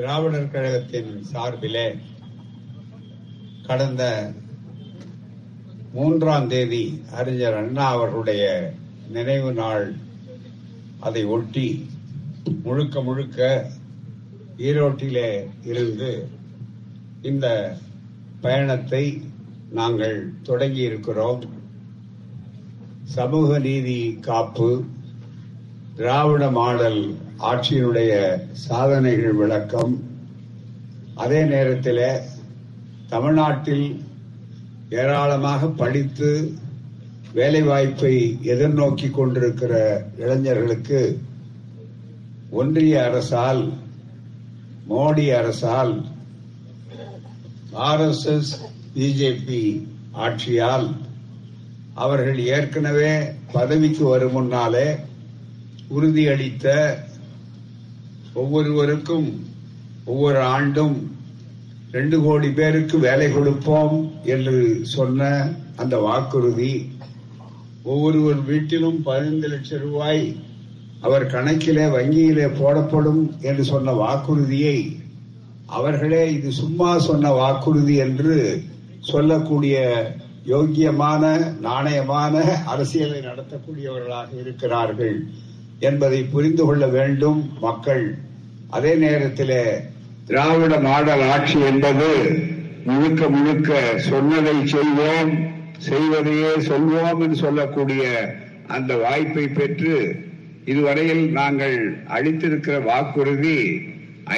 திராவிடர் கழகத்தின் சார்பிலே கடந்த மூன்றாம் தேதி அறிஞர் அண்ணா அவர்களுடைய நினைவு நாள் அதை ஒட்டி முழுக்க முழுக்க ஈரோட்டிலே இருந்து இந்த பயணத்தை நாங்கள் தொடங்கி இருக்கிறோம். சமூக நீதி காப்பு திராவிட மாடல் ஆட்சியினுடைய சாதனைகள் விளக்கம். அதே நேரத்தில் தமிழ்நாட்டில் ஏராளமாக படித்து வேலைவாய்ப்பை எதிர்நோக்கி கொண்டிருக்கிற இளைஞர்களுக்கு ஒன்றிய அரசால் மோடி அரசால் ஆர்எஸ்எஸ் பிஜேபி ஆட்சியால் அவர்கள் ஏற்கனவே பதவிக்கு வரும் முன்னாலே உறுதியளித்த ஒவ்வொருவருக்கும் ஒவ்வொரு ஆண்டும் ரெண்டு கோடி பேருக்கு வேலை கொடுப்போம் என்று சொன்ன அந்த வாக்குறுதி ஒவ்வொருவர் வீட்டிலும் பதினைந்து லட்சம் ரூபாய் அவர் கணக்கிலே வங்கியிலே போடப்படும் என்று சொன்ன வாக்குறுதியை அவர்களே இது சும்மா சொன்ன வாக்குறுதி என்று சொல்லக்கூடிய யோக்கியமான நாணயமான அரசியலை நடத்தக்கூடியவர்களாக இருக்கிறார்கள். என்பதை புரிந்து கொள்ள வேண்டும் மக்கள். அதே நேரத்தில் திராவிட மாடல் ஆட்சி என்பது முழுக்க முழுக்க சொன்னதை செய்வோம் செய்வதையே சொல்வோம் என்று சொல்லக்கூடிய அந்த வாய்ப்பை பெற்று இதுவரையில் நாங்கள் அளித்திருக்கிற வாக்குறுதி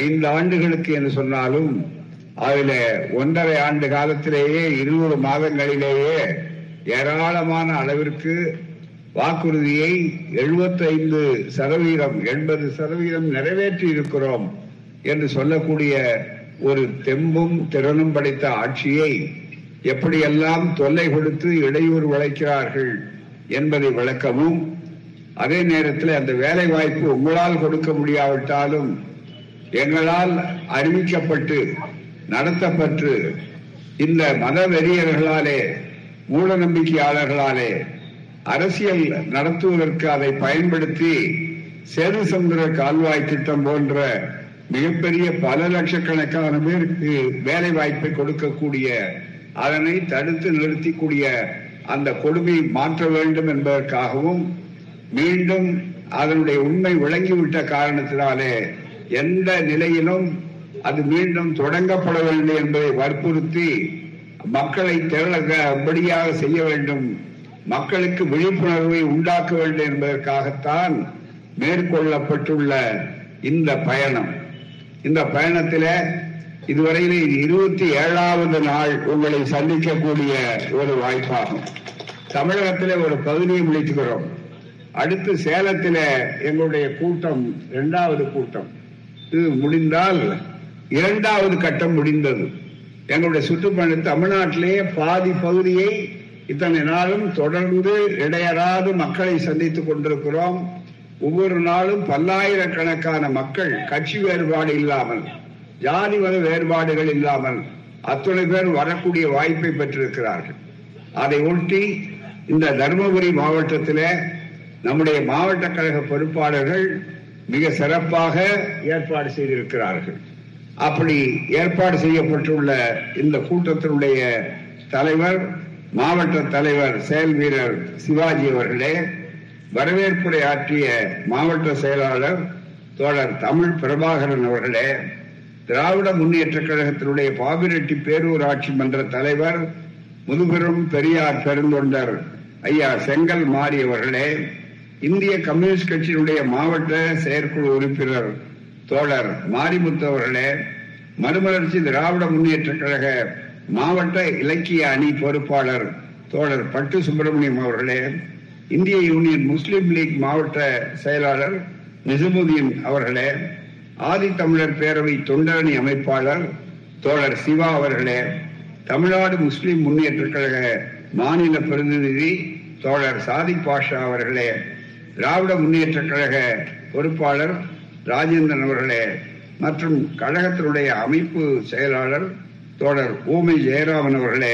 ஐந்து ஆண்டுகளுக்கு என்று சொன்னாலும் அதில் ஒன்றரை ஆண்டு காலத்திலேயே இருபது மாதங்களிலேயே ஏராளமான அளவிற்கு வாக்குறுதியை எழுபத்தைந்து சதவீதம் எண்பது சதவீதம் நிறைவேற்றி இருக்கிறோம் என்று சொல்லக்கூடிய ஒரு தெம்பும் திறனும் படைத்த ஆட்சியை எப்படியெல்லாம் தொல்லை கொடுத்து இடையூறு விளைக்கிறார்கள் என்பதை விளக்கவும் அதே நேரத்தில் அந்த வேலை வாய்ப்பு உங்களால் கொடுக்க முடியாவிட்டாலும் எங்களால் அறிவிக்கப்பட்டு நடத்தப்பட்டு இந்த மத வெறியர்களாலே மூட நம்பிக்கையாளர்களாலே அரசியல் நடத்துவதற்கு அதை பயன்படுத்தி சேது சமுதிர கால்வாய் திட்டம் போன்ற மிகப்பெரிய பல லட்சக்கணக்கான பேருக்கு வேலை வாய்ப்பை கொடுக்கக்கூடிய அதனை தடுத்து நிறுத்திக்கூடிய அந்த கொடுமையை மாற்ற வேண்டும் என்பதற்காகவும் மீண்டும் அதனுடைய உண்மை விளங்கிவிட்ட காரணத்தினாலே எந்த நிலையிலும் அது மீண்டும் தொடங்கப்பட வேண்டும் என்பதை வற்புறுத்தி மக்களை திரளபடியாக செய்ய வேண்டும் மக்களுக்கு விழிப்புணர்வை உண்டாக்க வேண்டும் என்பதற்காகத்தான் மேற்கொள்ளப்பட்டுள்ள இந்த பயணம். இந்த பயணத்தில் இதுவரையில் இருபத்தி ஏழாவது நாள் உங்களை சந்திக்கக்கூடிய ஒரு வாய்ப்பாகும். தமிழகத்திலே ஒரு பகுதியை முடித்துக்கிறோம். அடுத்து சேலத்தில் எங்களுடைய கூட்டம் இரண்டாவது கூட்டம். இது முடிந்தால் இரண்டாவது கட்டம் முடிந்தது. எங்களுடைய சுற்றுப்பயணம் தமிழ்நாட்டிலேயே பாதி பகுதியை இத்தனை நாளும் தொடர்ந்து இடையறாது மக்களை சந்தித்துக் கொண்டிருக்கிறோம். ஒவ்வொரு நாளும் பல்லாயிரக்கணக்கான மக்கள் கட்சி வேறுபாடு இல்லாமல் ஜாதி மத வேறுபாடுகள் இல்லாமல் அத்துணை பேர் வரக்கூடிய வாய்ப்பை பெற்றிருக்கிறார்கள். அதை ஒட்டி இந்த தருமபுரி மாவட்டத்தில் நம்முடைய மாவட்ட கழக பொறுப்பாளர்கள் மிக சிறப்பாக ஏற்பாடு செய்திருக்கிறார்கள். அப்படி ஏற்பாடு செய்யப்பட்டுள்ள இந்த கூட்டத்தினுடைய தலைவர் மாவட்ட தலைவர் செயல் வீரர் சிவாஜி அவர்களே வரவேற்புரை ஆற்றிய மாவட்ட செயலாளர் தோழர் தமிழ் பிரபாகரன் அவர்களே திராவிட முன்னேற்ற கழகத்தினுடைய பாபிரெட்டி பேரூராட்சி மன்ற தலைவர் முதுபெரும் பெரியார் பெருந்தொண்டர் ஐயா செங்கல் மாறி அவர்களே இந்திய கம்யூனிஸ்ட் கட்சியினுடைய மாவட்ட செயற்குழு உறுப்பினர் தோழர் மாரிமுத்து அவர்களே மறுமலர்ச்சி திராவிட முன்னேற்ற கழக மாவட்ட இலக்கிய அணி பொறுப்பாளர் தோழர் பட்டு சுப்பிரமணியம் அவர்களே இந்திய யூனியன் முஸ்லிம் லீக் மாவட்ட செயலாளர் நிசமுதீன் அவர்களே ஆதித்தமிழர் பேரவை தொண்டரணி அமைப்பாளர் தோழர் சிவா அவர்களே தமிழ்நாடு முஸ்லிம் முன்னேற்ற கழக மாநில பிரதிநிதி தோழர் சாதி பாஷா அவர்களே திராவிட முன்னேற்ற கழக பொறுப்பாளர் ராஜேந்திரன் அவர்களே மற்றும் கழகத்தினுடைய அமைப்பு செயலாளர் தோழர் ஊமை ஜெயராமன் அவர்களே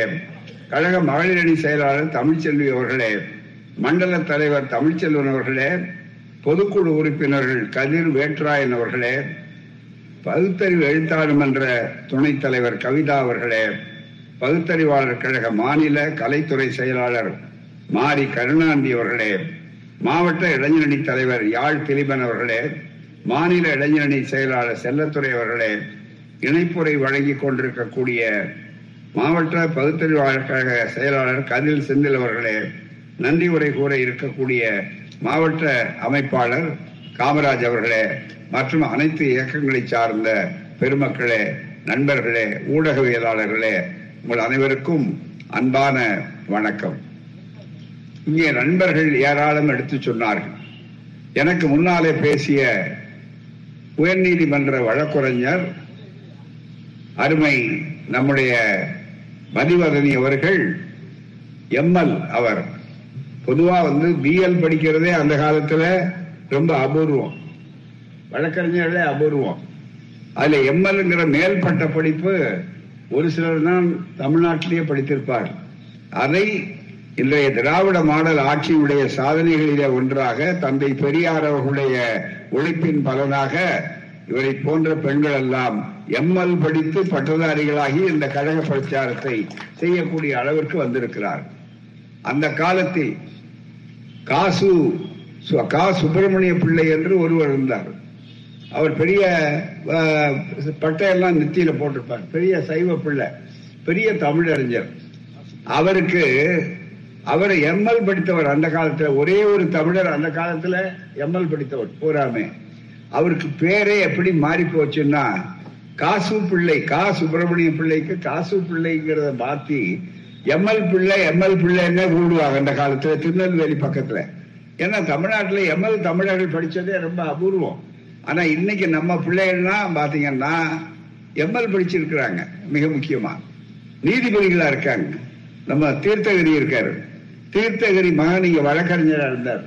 கழக மகளிரணி செயலாளர் தமிழ்ச்செல்வி அவர்களே மண்டல தலைவர் தமிழ்ச்செல்வன் அவர்களே பொதுக்குழு உறுப்பினர்கள் கதிர் வேட்ராயன் அவர்களே பகுத்தறிவு எழுத்தாளர் மன்ற துணைத் தலைவர் கவிதா அவர்களே பகுத்தறிவாளர் கழக மாநில கலைத்துறை செயலாளர் மாரி கருணாந்தி அவர்களே மாவட்ட இளைஞரணி தலைவர் யாழ் திலீபன் அவர்களே மாநில இளைஞரணி செயலாளர் செல்லத்துறை அவர்களே இணைப்புரை வழங்கிக் கொண்டிருக்கக்கூடிய மாவட்ட பகுத்தறிவாளர் கழக செயலாளர் கதில் செந்தில் அவர்களே நன்றி உரை கூற இருக்கக்கூடிய மாவட்ட அமைப்பாளர் காமராஜ் அவர்களே மற்றும் அனைத்து இயக்கங்களை சார்ந்த பெருமக்களே நண்பர்களே ஊடகவியலாளர்களே உங்கள் அனைவருக்கும் அன்பான வணக்கம். இங்கே நண்பர்கள் ஏராளம் எடுத்து சொன்னார்கள். எனக்கு முன்னாலே பேசிய உயர்நீதிமன்ற வழக்குரைஞர் அருமை நம்முடைய மதிவதனி அவர்கள் எம்எல் அவர். பொதுவா வந்து பிஎல் படிக்கிறதே அந்த காலத்துல ரொம்ப அபூர்வம். வழக்கறிஞர்களே அபூர்வம். அதுல எம்எல்ங்கிற மேல்பட்ட படிப்பு ஒரு சிலர் தான் தமிழ்நாட்டிலேயே படித்திருப்பார். அதை இன்றைய திராவிட மாடல் ஆட்சியுடைய சாதனைகளிலே ஒன்றாக தந்தை பெரியார் அவர்களுடைய உழைப்பின் பலனாக இவரை போன்ற பெண்கள் எல்லாம் எம்எல் படித்து பட்டதாரிகளாகி இந்த கழக பிரச்சாரத்தை செய்யக்கூடிய அளவிற்கு வந்திருக்கிறார். அந்த காலத்தில் காசு கா சுப்பிரமணிய பிள்ளை என்று ஒருவர் இருந்தார். அவர் பெரிய அஹ், பட்டையெல்லாம் நெத்தியில போட்டிருப்பார். பெரிய சைவ பிள்ளை பெரிய தமிழறிஞர் அவருக்கு அவர் எம்எல் படித்தவர் அந்த காலத்துல ஒரே ஒரு தமிழர் அந்த காலத்துல எம்எல் படித்தவர். பூராமே அவருக்கு பேரே எப்படி மாறி போச்சுன்னா காசு பிள்ளை கா சுப்பிரமணிய பிள்ளைக்கு காசு பிள்ளைங்கிறத மாத்தி எம்எல் பிள்ளை எம்எல் பிள்ளைன்னு கூடுவாங்க அந்த காலத்துல திருநெல்வேலி பக்கத்துல. ஏன்னா தமிழ்நாட்டுல எம்எல் தமிழர்கள் படிச்சதே ரொம்ப அபூர்வம். ஆனா இன்னைக்கு நம்ம பிள்ளைகள்லாம் பாத்தீங்கன்னா எம்எல் படிச்சிருக்கிறாங்க மிக முக்கியமா. நீதிபதிகளா இருக்காங்க. நம்ம தீர்த்தகிரி இருக்காரு. தீர்த்தகிரி மகன் இங்க வழக்கறிஞரா இருந்தார்.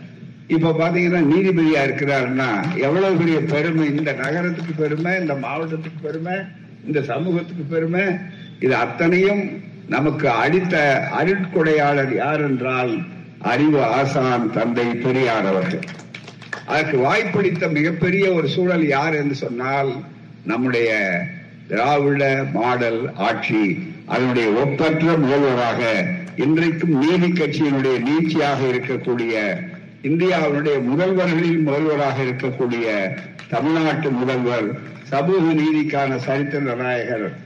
இப்ப பாத்தீங்கன்னா நீதிபதியா இருக்கிறாருன்னா எவ்வளவு பெரிய பெருமை? இந்த நகரத்துக்கு பெருமை இந்த மாவட்டத்துக்கு பெருமை இந்த சமூகத்துக்கு பெருமை. இது அத்தனையும் நமக்கு அளித்த அருட்கொடையாளர் யார் என்றால் அறிவு ஆசான் தந்தை பெரியார் அவர்கள். அதற்கு வாய்ப்பளித்த மிகப்பெரிய ஒரு சூழல் யார் என்று சொன்னால் நம்முடைய திராவிட மாடல் ஆட்சி அதனுடைய ஒப்பற்ற முதல்வராக இன்றைக்கும் நீதி கட்சியினுடைய நீட்சியாக இருக்கக்கூடிய இந்தியாவினுடைய முதல்வர்களில் முதல்வராக இருக்கக்கூடிய தமிழ்நாட்டு முதல்வர் சமூக நீதிக்கான சரித்திர நாயகர்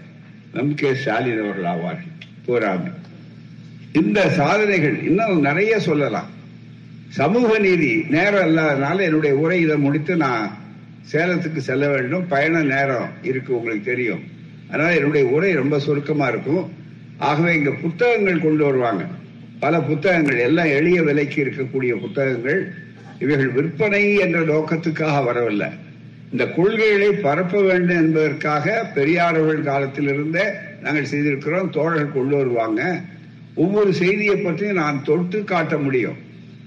எம். கே. ஸ்டாலின் அவர்கள் ஆவார்கள் பூராமே இந்த சாதனைகள் இன்னும் நிறைய சொல்லலாம். சமூக நீதி நேரம் இல்லாதனால என்னுடைய உரை இதை முடித்து நான் சேலத்துக்கு செல்ல வேண்டும். பயண நேரம் இருக்கு உங்களுக்கு தெரியும். அதனால என்னுடைய உரை ரொம்ப சுருக்கமா இருக்கும். ஆகவே இங்க புத்தகங்கள் கொண்டு வருவாங்க. பல புத்தகங்கள் எல்லாம் எளிய விலைக்கு இருக்கக்கூடிய புத்தகங்கள் இவைகள் விற்பனை என்ற நோக்கத்துக்காக வரவில்லை. இந்த கொள்கைகளை பரப்ப வேண்டும் என்பதற்காக பெரியாரவர்கள் காலத்திலிருந்தே நாங்கள் செய்திருக்கிறோம் தோழர்கள் கொண்டு வருவாங்க. ஒவ்வொரு செய்தியை பற்றியும் நான் தொட்டு காட்ட முடியும்.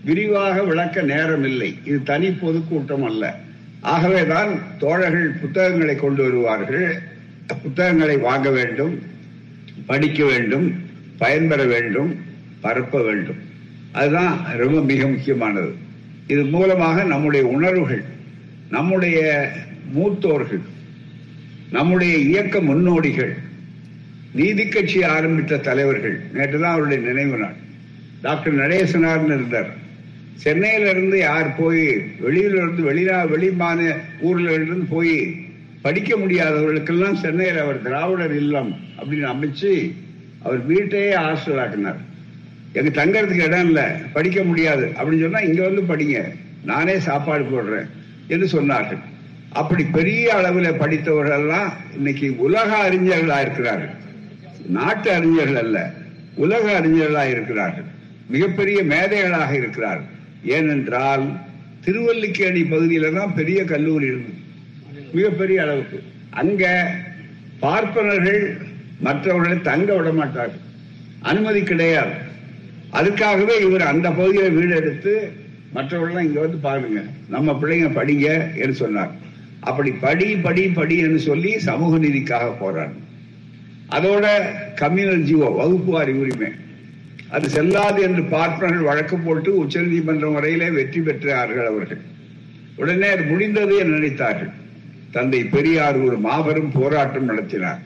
விரிவாக விளக்க நேரம் இல்லை. இது தனி பொது கூட்டம் அல்ல. ஆகவேதான் தோழர்கள் புத்தகங்களை கொண்டு வருவார்கள். புத்தகங்களை வாங்க வேண்டும் படிக்க வேண்டும் பயன்பெற வேண்டும். பரப்ப வேண்டும். அதுதான் ரொம்ப மிக முக்கியமானது. இது மூலமாக நம்முடைய உணர்வுகள் நம்முடைய மூத்தோர்கள் நம்முடைய இயக்க முன்னோடிகள் நீதி கட்சி ஆரம்பித்த தலைவர்கள் நேற்று தான் அவருடைய நினைவு நாள். டாக்டர் நடேசனார்னு இருந்தார். சென்னையில இருந்து யார் போய் வெளியில இருந்து வெளிநா வெளிமான ஊர்ல இருந்து போய் படிக்க முடியாதவர்களுக்கெல்லாம் சென்னையில் அவர் திராவிடர் இல்லம் அப்படின்னு அமைச்சு அவர் வீட்டையே ஹாஸ்டல் ஆக்கினார் எங்க தங்கறதுக்கு இடம் இல்லை படிக்க முடியாது. அப்படின்னு சொன்னா இங்க வந்து படிங்க. நானே சாப்பாடு போடுறேன் என்று சொன்னார்கள். அப்படி பெரிய அளவில் படித்தவர்கள் எல்லாம் இன்னைக்கு உலக அறிஞர்களா இருக்கிறார்கள். நாட்டு அறிஞர்கள் அல்ல உலக அறிஞர்களா இருக்கிறார்கள். மிகப்பெரிய மேதைகளாக இருக்கிறார்கள். ஏனென்றால் திருவல்லிக்கேணி பகுதியில தான் பெரிய கல்லூரி இருந்தது. மிகப்பெரிய அளவுக்கு. அங்க பார்ப்பனர்கள் மற்றவர்களை தங்க விட மாட்டார்கள். அனுமதி கிடையாது. அதுக்காகவே இவர் அந்த பகுதியில் வீடு எடுத்து மற்றவர்கள்லாம் இங்க வந்து பாருங்க. நம்ம பிள்ளைங்க படிங்க என்று சொன்னார். அப்படி படி படி படி என்று சொல்லி சமூக நீதிக்காக போறார் அதோட கம்யூனல் ஜீவோ வகுப்பு வாரி உரிமை. அது செல்லாது என்று பார்ப்பனர்கள் வழக்கு போட்டு உச்சநீதிமன்றம் வரையிலே வெற்றி பெற்றார்கள் அவர்கள். உடனே அது முடிந்தது என்று நினைத்தார்கள். தந்தை பெரியார் ஒரு மாபெரும் போராட்டம் நடத்தினார்.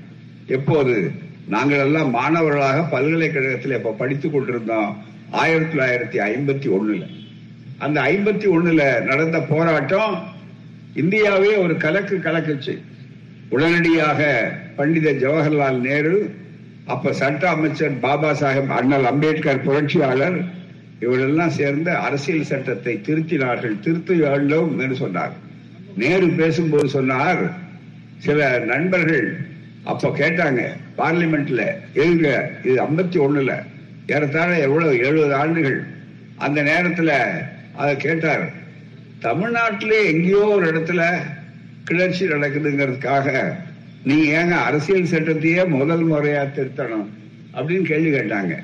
எப்போது? நாங்கள் எல்லாம் மாணவர்களாக பல்கலைக்கழகத்தில் இப்ப படித்துக் கொண்டிருந்தோம் ஆயிரத்தி தொள்ளாயிரத்தி ஐம்பத்தி ஒண்ணுல. அந்த ஐம்பத்தி ஒண்ணுல நடந்த போராட்டம் இந்தியாவே ஒரு கலக்கு கலக்குச்சு. உடனடியாக பண்டித ஜவஹர்லால் நேரு அப்ப சட்ட அமைச்சர் பாபா சாஹேப் அண்ணல் அம்பேத்கர் புரட்சியாளர் இவரெல்லாம் சேர்ந்து அரசியல் சட்டத்தை திருத்தினார்கள் திருத்த வேண்டும் என்று சொன்னார். நேரு பேசும்போது சொன்னார் சில நண்பர்கள் அப்ப கேட்டாங்க பார்லிமெண்ட்ல எழுங்க இது ஐம்பத்தி ஒண்ணுல. ஏறத்தாழ எவ்வளவு? எழுபது ஆண்டுகள். அந்த நேரத்துல அதை கேட்டார் தமிழ்நாட்டிலே எங்கேயோ ஒரு இடத்துல கிளர்ச்சி நடக்குதுங்கிறதுக்காக நீங்க ஏங்க அரசியல் சட்டத்தையே முதல் முறையா திருத்தணும்? அப்படின்னு கேள்வி கேட்டாங்க.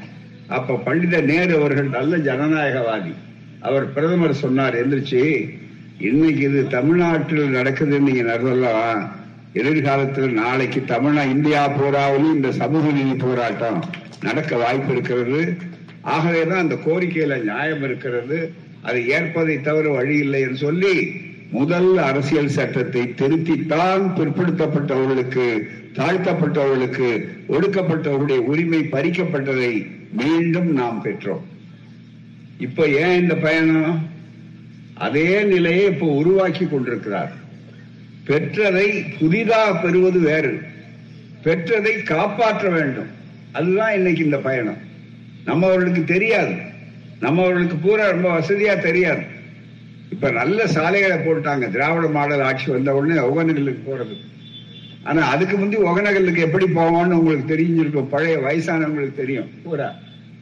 அப்ப பண்டித நேரு அவர்கள் நல்ல ஜனநாயகவாதி. அவர் பிரதமர் சொன்னார் எந்திரிச்சு இன்னைக்கு இது தமிழ்நாட்டில் நடக்குதுன்னு நீங்க சொல்லலாம் எதிர்காலத்தில் நாளைக்கு தமிழ்நா இந்தியா பூராவிலும் இந்த சமூக நீதி போராட்டம் நடக்க வாய்ப்பு இருக்கிறது. ஆகவேதான் அந்த கோரிக்கையில நியாயம் இருக்கிறது. அதை ஏற்பதை தவிர வழி இல்லை என்று சொல்லி முதல் அரசியல் சட்டத்தை திருத்தித்தான் பிற்படுத்தப்பட்டவர்களுக்கு தாழ்த்தப்பட்டவர்களுக்கு ஒடுக்கப்பட்டவர்களுடைய உரிமை பறிக்கப்பட்டதை மீண்டும் நாம் பெற்றோம். இப்ப ஏன் இந்த பயணம்? அதே நிலையை இப்ப உருவாக்கி கொண்டிருக்கிறார் பெற்றதை புதிதாக பெறுவது வேறு. பெற்றதை காப்பாற்ற வேண்டும். அதுதான் இன்னைக்கு இந்த பயணம். நம்மவர்களுக்கு தெரியாது. நம்மவர்களுக்கு பூரா ரொம்ப வசதியா தெரியாது. இப்ப நல்ல சாலைகளை போட்டாங்க. திராவிட மாடல் ஆட்சி வந்த உடனே ஒகநகலுக்கு போறது. ஆனா அதுக்கு முந்தி ஒகநகலுக்கு எப்படி போவோம்னு உங்களுக்கு தெரிஞ்சிருக்கும். பழைய வயசானவங்களுக்கு தெரியும். பூரா.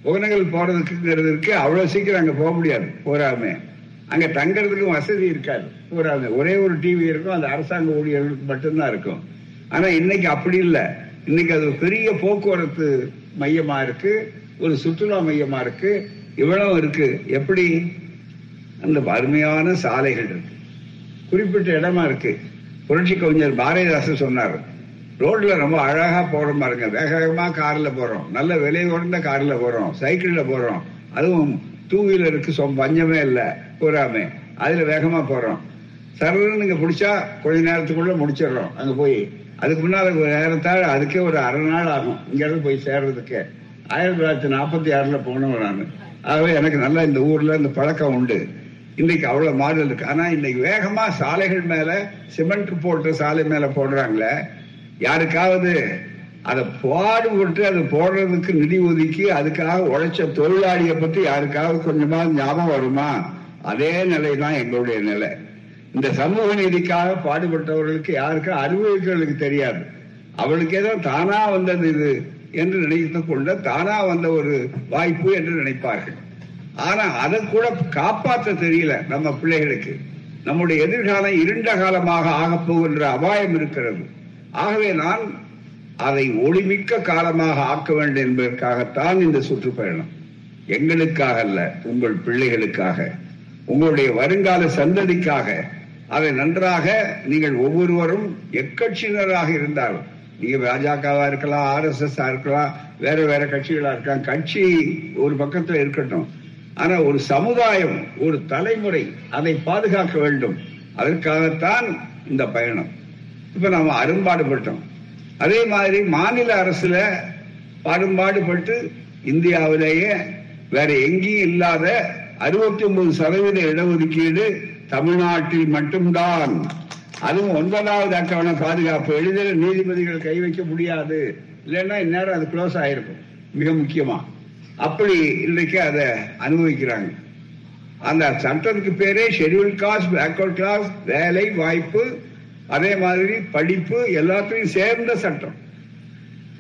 ஒகநகல் போறதுக்குங்கிறதுக்கு அவ்வளவு சீக்கிரம் அங்க போக முடியாது. பூராமே அங்க தங்கறதுக்கும் வசதி இருக்காது. பூராமே ஒரே ஒரு டிவி இருக்கும் அந்த அரசாங்க ஊழியர்களுக்கு மட்டும்தான் இருக்கும். ஆனா இன்னைக்கு அப்படி இல்லை. இன்னைக்கு அது பெரிய போக்குவரத்து மையமா இருக்கு ஒரு சுற்றுலா மையமா இருக்கு இவ்வளவு இருக்கு. எப்படி? அந்த அருமையான சாலைகள் இருக்கு. குறிப்பிட்ட இடமா இருக்கு. புரட்சி கவிஞர் பாரதிதாசன் சொன்னார் ரோட்ல ரொம்ப அழகா போறோம் பாருங்க. வேக வேகமா கார்ல போறோம். நல்ல விலை உயர்ந்த கார்ல போறோம். சைக்கிள்ல போறோம். அதுவும் டூ வீலருக்கு பஞ்சமே இல்லை. பூராமே அதுல வேகமா போறோம். சரன்னு இங்க பிடிச்சா கொஞ்ச நேரத்துக்குள்ள முடிச்சிடுறோம். அங்க போய் அதுக்கு முன்னால நேரத்தால் அதுக்கே ஒரு அரை நாள் ஆகும். இங்க இருந்து போய் சேர்றதுக்கு. ஆயிரத்தி தொள்ளாயிரத்தி நாற்பத்தி ஆறுல போனவன் நான். ஆகவே எனக்கு நல்லா இந்த ஊர்ல இந்த பழக்கம் உண்டு. இன்னைக்கு அவ்வளவு மாடல் இருக்கு. ஆனா இன்னைக்கு வேகமா சாலைகள் மேல சிமெண்ட் போட்டு சாலை மேல போடுறாங்களே. யாருக்காவது அதை பாடுபட்டு அதை போடுறதுக்கு நிதி ஒதுக்கி அதுக்காக உழைச்ச தொழிலாளியை பத்தி யாருக்காவது கொஞ்சமா ஞாபகம் வருமா? அதே நிலை தான் எங்களுடைய நிலை. இந்த சமூக நீதிக்காக பாடுபட்டவர்களுக்கு யாருக்கு அறிவுகளுக்கு தெரியாது. அவளுக்கு ஏதோ தானா வந்தது இது என்று நினைத்து கொண்ட தானா வந்த ஒரு வாய்ப்பு என்று நினைப்பார்கள். ஆனா அதை கூட காப்பாற்ற தெரியல நம்ம பிள்ளைகளுக்கு. நம்முடைய எதிர்காலம் இருண்ட காலமாக ஆகப்போகின்ற அபாயம் இருக்கிறது. ஆகவே நான் அதை ஒளிமிக்க காலமாக ஆக்க வேண்டும் என்பதற்காகத்தான் இந்த சுற்றுப்பயணம். எங்களுக்காக அல்ல உங்கள் பிள்ளைகளுக்காக. உங்களுடைய வருங்கால சந்ததிக்காக அதை நன்றாக நீங்கள் ஒவ்வொருவரும் எக்கட்சியினராக இருந்தாலும் நீங்க பாஜகவா இருக்கலாம் ஆர் எஸ் எஸ் இருக்கலாம் வேற வேற கட்சிகளா இருக்கலாம் கட்சி ஒரு பக்கத்துல இருக்கட்டும். ஆனா ஒரு சமுதாயம் ஒரு தலைமுறை அதை பாதுகாக்க வேண்டும். அதற்காகத்தான் இந்த பயணம். இப்ப நாம அரும்பாடுபட்டோம். அதே மாதிரி மாநில அரசுல பாடுபாடுபட்டு இந்தியாவிலேயே வேற எங்கேயும் இல்லாத அறுபத்தி ஒன்பது சதவீத இடஒதுக்கீடு தமிழ்நாட்டில் மட்டும்தான். அதுவும் ஒன்பதாவது அட்டவணை பாதுகாப்பு. எளிதில் நீதிபதிகள் கை வைக்க முடியாது. இல்லைன்னா இந்நேரம் அது க்ளோஸ் ஆயிருக்கும். மிக முக்கியமா. அப்படி இன்றைக்கு அதை அனுபவிக்கிறாங்க. அந்த சட்டத்துக்கு பேரே ஷெடியூல் காஸ்ட் பேக்வர்ட் கிளாஸ் வேலை வாய்ப்பு அதே மாதிரி படிப்பு எல்லாத்தையும் சேர்ந்த சட்டம்.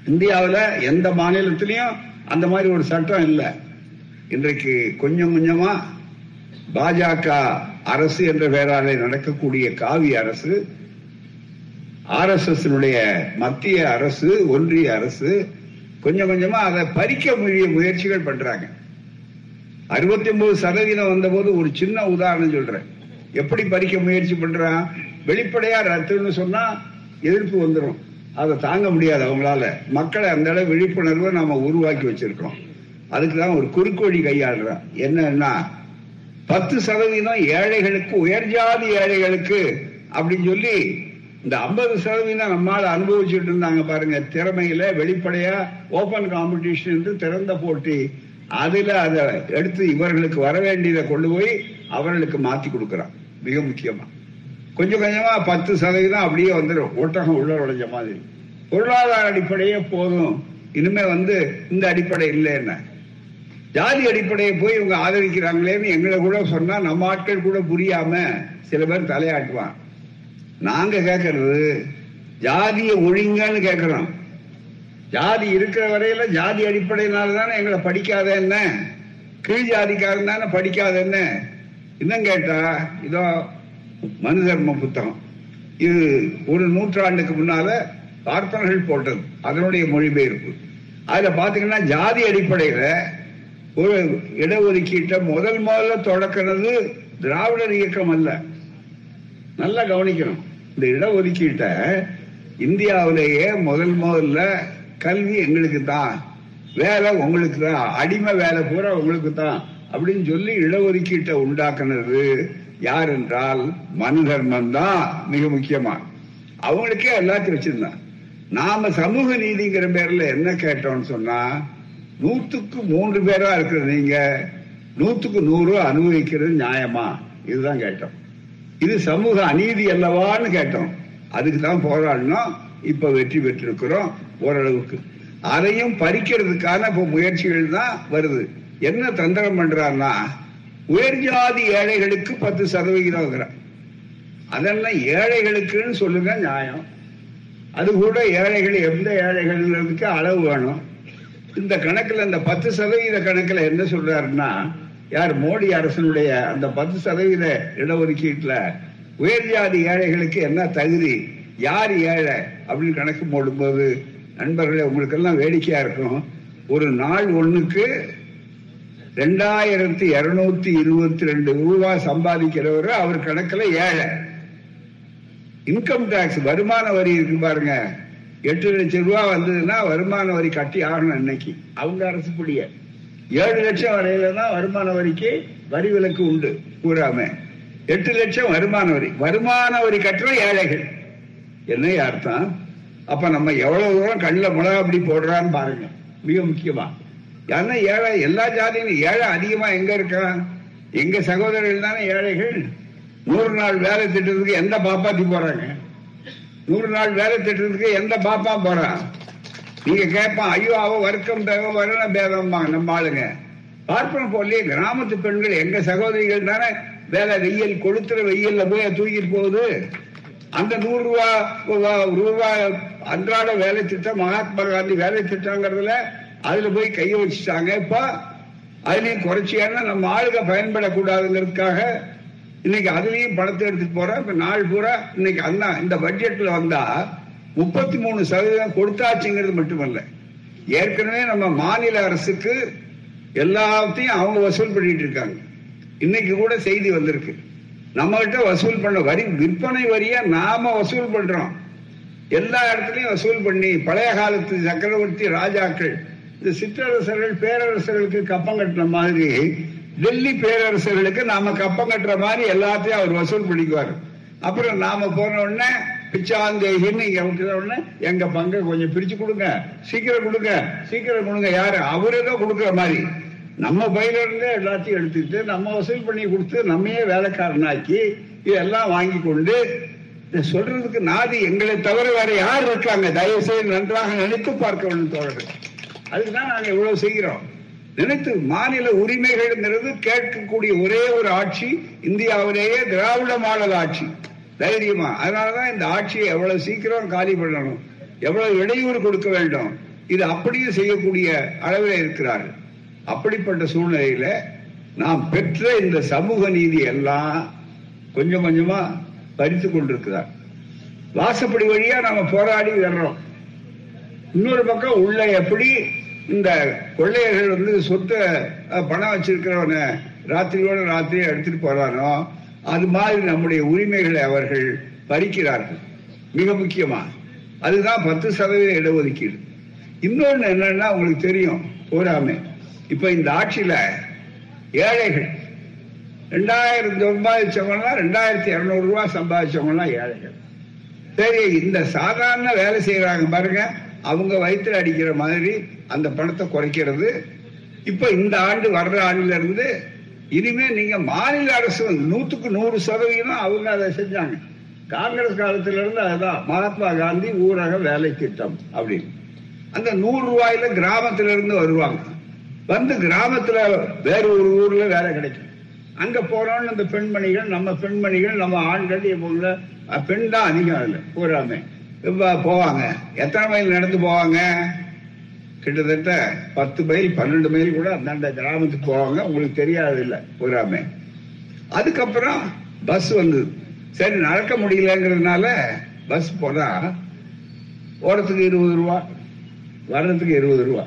இந்தியாவில் எந்த மாநிலத்திலையும் அந்த மாதிரி ஒரு சட்டம் இல்லை. இன்றைக்கு கொஞ்சம் கொஞ்சமா பாஜக அரசு என்ற பெயராலே நடக்கக்கூடிய காவி அரசு ஆர் எஸ் எஸ் மத்திய அரசு ஒன்றிய அரசு கொஞ்சம் கொஞ்சமா அதை பறிக்க முடிய முயற்சிகள் பண்றாங்க. அறுபத்தி ஒன்பது சதவீதம் வந்த போது ஒரு சின்ன உதாரணம் சொல்றேன். எப்படி பறிக்க முயற்சி பண்றான்? வெளிப்படையா ரத்துன்னு சொன்னா எதிர்ப்பு வந்துடும் அதை தாங்க முடியாது அவங்களால. மக்களை அந்த அளவு விழிப்புணர்வை நாம உருவாக்கி வச்சிருக்கோம் அதுக்கு தான் ஒரு குறுக்கோழி கையாளுறான் என்னன்னா பத்து சதவீதம் ஏழைகளுக்கு உயர்ஜாதி ஏழைகளுக்கு அப்படின்னு சொல்லி இந்த ஐம்பது சதவீதம் நம்மால் அனுபவிச்சுட்டு இருந்தாங்க பாருங்க திறமையில வெளிப்படையா ஓபன் காம்படிஷன் என்று திறந்த போட்டி அதுல அதை எடுத்து இவர்களுக்கு வர வேண்டியதை கொண்டு போய் அவர்களுக்கு மாத்தி கொடுக்கறான். மிக முக்கியமா. கொஞ்சம் கொஞ்சமா பத்து சதவீதம் அப்படியே வந்துடும் ஒட்டகம் உள்ள உடஞ்ச மாதிரி. பொருளாதார அடிப்படையே போதும். இனிமே வந்து இந்த அடிப்படை இல்லைன்னு. ஜாதி அடிப்படையை போய் இவங்க ஆதரிக்கிறாங்களேன்னு எங்களை கூட சொன்னா நம்ம ஆட்கள் கூட புரியாம சில பேர் தலையாட்டுவான் நாங்க கேட்கறது ஜாதியை ஒழிங்கன்னு கேட்கிறோம் ஜாதி இருக்கிற வரையில ஜாதி அடிப்படையினால தானே எங்களை படிக்காத என்ன? கீழ் ஜாதிக்காரன் தானே படிக்காத என்ன? இன்னும் கேட்டா இதோ மனு தர்ம புத்தகம். இது ஒரு நூற்றாண்டுக்கு முன்னால பார்ப்பனர்கள் போட்டது அதனுடைய மொழிபெயர்ப்பு. அதுல பாத்தீங்கன்னா ஜாதி அடிப்படையில ஒரு இடஒதுக்கீட்டை முதல் முதல்ல தொடக்கினது திராவிடர் இயக்கம் அல்ல. நல்லா கவனிக்கணும். இந்த இடஒதுக்கீட்டை இந்தியாவிலேயே முதல் முதல்ல கல்வி எங்களுக்கு தான். வேலை உங்களுக்கு தான். அடிமை வேலை பூரா உங்களுக்கு தான். அப்படின்னு சொல்லி இடஒதுக்கீட்டை உண்டாக்குனது யார் என்றால் மனு தர்மம் தான் மிக முக்கியமா அவங்களுக்கே எல்லாத்தையும் வச்சிருந்தான். நாம சமூக நீதிங்கிற பேர்ல என்ன கேட்டோம்னு சொன்னா நூற்றுக்கு மூன்று பேரா இருக்கிற நீங்க. நூற்றுக்கு நூறு அனுபவிக்கிறது நியாயமா? இதுதான் கேட்டோம். இது சமூக அநீதி அல்லவான்னு கேட்டோம். அதுக்கு தான் போராடினோம். இப்ப வெற்றி பெற்றிருக்கிறோம் ஓரளவுக்கு. அதையும் பறிக்கிறதுக்கான இப்ப முயற்சிகள் தான் வருது. என்ன தந்திரம் பண்றாருன்னா உயர் ஜாதி ஏழைகளுக்கு பத்து சதவிகிதம் அதெல்லாம் ஏழைகளுக்குன்னு சொல்லுங்க நியாயம். அது கூட ஏழைகள் எந்த ஏழைகள்ங்கிறதுக்கு அளவு வேணும்? இந்த கணக்குல இந்த பத்து சதவீத கணக்குல என்ன சொல்றாருன்னா யார் மோடி அரசனுடைய அந்த பத்து சதவீத இடஒதுக்கீட்டுல உயர் ஜாதி ஏழைகளுக்கு என்ன தகுதி யார் ஏழை அப்படின்னு கணக்கு போடும்போது நண்பர்களே உங்களுக்கு எல்லாம் வேடிக்கையா இருக்கும். ஒரு நாள் ஒண்ணுக்கு ரெண்டாயிரத்தி இருநூத்தி இருபத்தி ரெண்டு ரூபாய் சம்பாதிக்கிறவர் அவர் கணக்குல ஏழை. இன்கம் டாக்ஸ் வருமான வரி இருக்கு பாருங்க. எட்டு லட்சம் ரூபாய் வந்ததுன்னா வருமான வரி கட்டி ஆகணும் இன்னைக்கு அவங்க அரசு புடிய ஏழு லட்சம் வரையில தான் வருமான வரிக்கு வரி விலக்கு உண்டு. கூறாம எட்டு லட்சம் வருமான வரி. வருமான வரி கட்டுற ஏழைகள். என்ன அர்த்தம்? அப்ப நம்ம எவ்வளவு தூரம் கண்ணில் மிளகா அப்படி போடுறான்னு பாருங்க. மிக முக்கியமா. ஏன்னா ஏழை எல்லா ஜாதியும் ஏழை அதிகமா எங்க இருக்கான் எங்க சகோதரர்கள் தானே ஏழைகள்? நூறு நாள் வேலை திட்டத்துக்கு எந்த பாப்பாத்தி போறாங்க? நூறு நாள் வேலை திட்டத்துக்கு எந்த பாப்பா போறான் நீங்க கேட்பான் ஐயோ அவ வர்க்கம் பேகம் வருண பேதம்மா நம்ம ஆளுங்க. பார்ப்பன போலயே கிராமத்து பெண்கள் எங்க சகோதரிகள் தானே வேலை வெயில் கொளுத்துற வெயில்ல போய் தூக்கிட்டு போகுது. அந்த நூறு ரூபா ரூபா அன்றாட வேலை திட்டம் மகாத்மா காந்தி வேலை திட்டங்கிறதுல அதுல போய் கைய வச்சுட்டாங்க. இப்ப அதுலயும் குறைச்சியான நம்ம ஆளுக பயன்படக்கூடாதுங்கிறதுக்காக இன்னைக்கு அதுலயும் பணத்தை எடுத்துட்டு போற இப்ப நாள் பூரா இன்னைக்கு அந்த இந்த பட்ஜெட்ல வந்தா முப்பத்தி மூணு சதவீதம் கொடுத்தாச்சுங்கிறது மட்டுமல்ல. ஏற்கனவே நம்ம மாநில அரசுக்கு எல்லாத்தையும் அவங்க வசூல் பண்ணிட்டு இருக்காங்க. இன்னைக்கு கூட செய்தி வந்திருக்கு. நம்ம கிட்ட வசூல் பண்ண வரி விற்பனை வரியா நாம வசூல் பண்றோம். எல்லா இடத்துலயும் வசூல் பண்ணி பழைய காலத்து சக்கரவர்த்தி ராஜாக்கள் இந்த சிற்றரசர்கள் பேரரசர்களுக்கு கப்பம் கட்டின மாதிரி டெல்லி பேரரசர்களுக்கு நாம கப்பம் கட்டுற மாதிரி எல்லாத்தையும் அவர் வசூல் பண்ணிக்குவார். அப்புறம் நாம போன உடனே பிச்சாந்தேகின்னு இங்க உடனே எங்க பங்கை கொஞ்சம் பிரிச்சு கொடுங்க. சீக்கிரம் கொடுங்க. சீக்கிரம் கொடுங்க. யாரு? அவரே தான் கொடுக்குற மாதிரி. நம்ம பயில இருந்து எல்லாத்தையும் எடுத்துக்கிட்டு நம்ம வசூல் பண்ணி கொடுத்து நம்மையே வேலைக்காரனாக்கி இதெல்லாம் வாங்கி கொண்டு சொல்றதுக்கு நாதி எங்களை தவிர வேற யார் இருக்காங்க? தயவு செய்து நன்றாக நினைத்து பார்க்க வேண்டும் தோழர்கள் அதுக்குதான் நாங்க இவ்வளவு செய்கிறோம். நினைத்து மாநில உரிமைகள்ங்கிறது கேட்கக்கூடிய ஒரே ஒரு ஆட்சி இந்தியாவிலேயே திராவிட மாடல் ஆட்சி. தைரியமா. அதனாலதான் இந்த ஆட்சியை எவ்வளவு சீக்கிரம் காலி பண்ணணும். எவ்வளவு இடையூறு கொடுக்க வேண்டும். இது அப்படியே செய்யக்கூடிய அளவில் இருக்கிறார்கள். அப்படிப்பட்ட சூழ்நிலையில நாம் பெற்ற இந்த சமூக நீதி எல்லாம் கொஞ்சம் கொஞ்சமா பறித்து கொண்டிருக்கிறார். வாசப்படி வழியா நாம போராடி வர்றோம். இன்னொரு பக்கம் உள்ள எப்படி இந்த கொள்ளையர்கள் வந்து சொத்தை பணம் வச்சிருக்கிறவன ராத்திரியோட ராத்திரியை எடுத்துட்டு போறானோ அது மாதிரி நம்முடைய உரிமைகளை அவர்கள் பறிக்கிறார்கள். மிக முக்கியமா. அதுதான் பத்து சதவீத இடஒதுக்கீடு. இன்னொன்று என்னன்னா உங்களுக்கு தெரியும் போராமை இப்ப இந்த ஆட்சியில ஏழைகள் ரெண்டாயிரம் சம்பாதிச்சவங்கன்னா ரெண்டாயிரத்தி இரநூறு ரூபாய் சம்பாதிச்சவங்கன்னா ஏழைகள். சரி இந்த சாதாரண வேலை செய்யறாங்க பாருங்க. அவங்க வயிற்றுல அடிக்கிற மாதிரி அந்த பணத்தை குறைக்கிறது. இப்ப இந்த ஆண்டு வர்ற ஆண்டுல இருந்து இனிமே நீங்க மாநில அரசு நூத்துக்கு நூறு சதவீதம் அவங்க அதை செஞ்சாங்க. காங்கிரஸ் காலத்துல இருந்து அதுதான் மகாத்மா காந்தி ஊரக வேலை திட்டம் அப்படின்னு. அந்த நூறு ரூபாயில கிராமத்துல இருந்து வருவாங்க. வந்து கிராமத்துல வேற ஒரு ஊர்ல வேலை கிடைக்கும். அங்க போனோம்னு அந்த பெண்மணிகள் நம்ம பெண்மணிகள் நம்ம ஆண்கள் இவங்க பெண் தான் அதிகம் அதுல பூராமே போவாங்க? எத்தனை மைல் நடந்து போவாங்க? கிட்டத்தட்ட பத்து மைல் பன்னெண்டு மைல் கூட அந்தாண்ட கிராமத்துக்கு போவாங்க. உங்களுக்கு தெரியாது இல்ல பூராமே அதுக்கப்புறம் பஸ் வந்தது சரி நடக்க முடியலங்கிறதுனால பஸ் போனா ஓடத்துக்கு இருபது ரூபா வர்றதுக்கு இருபது ரூபா.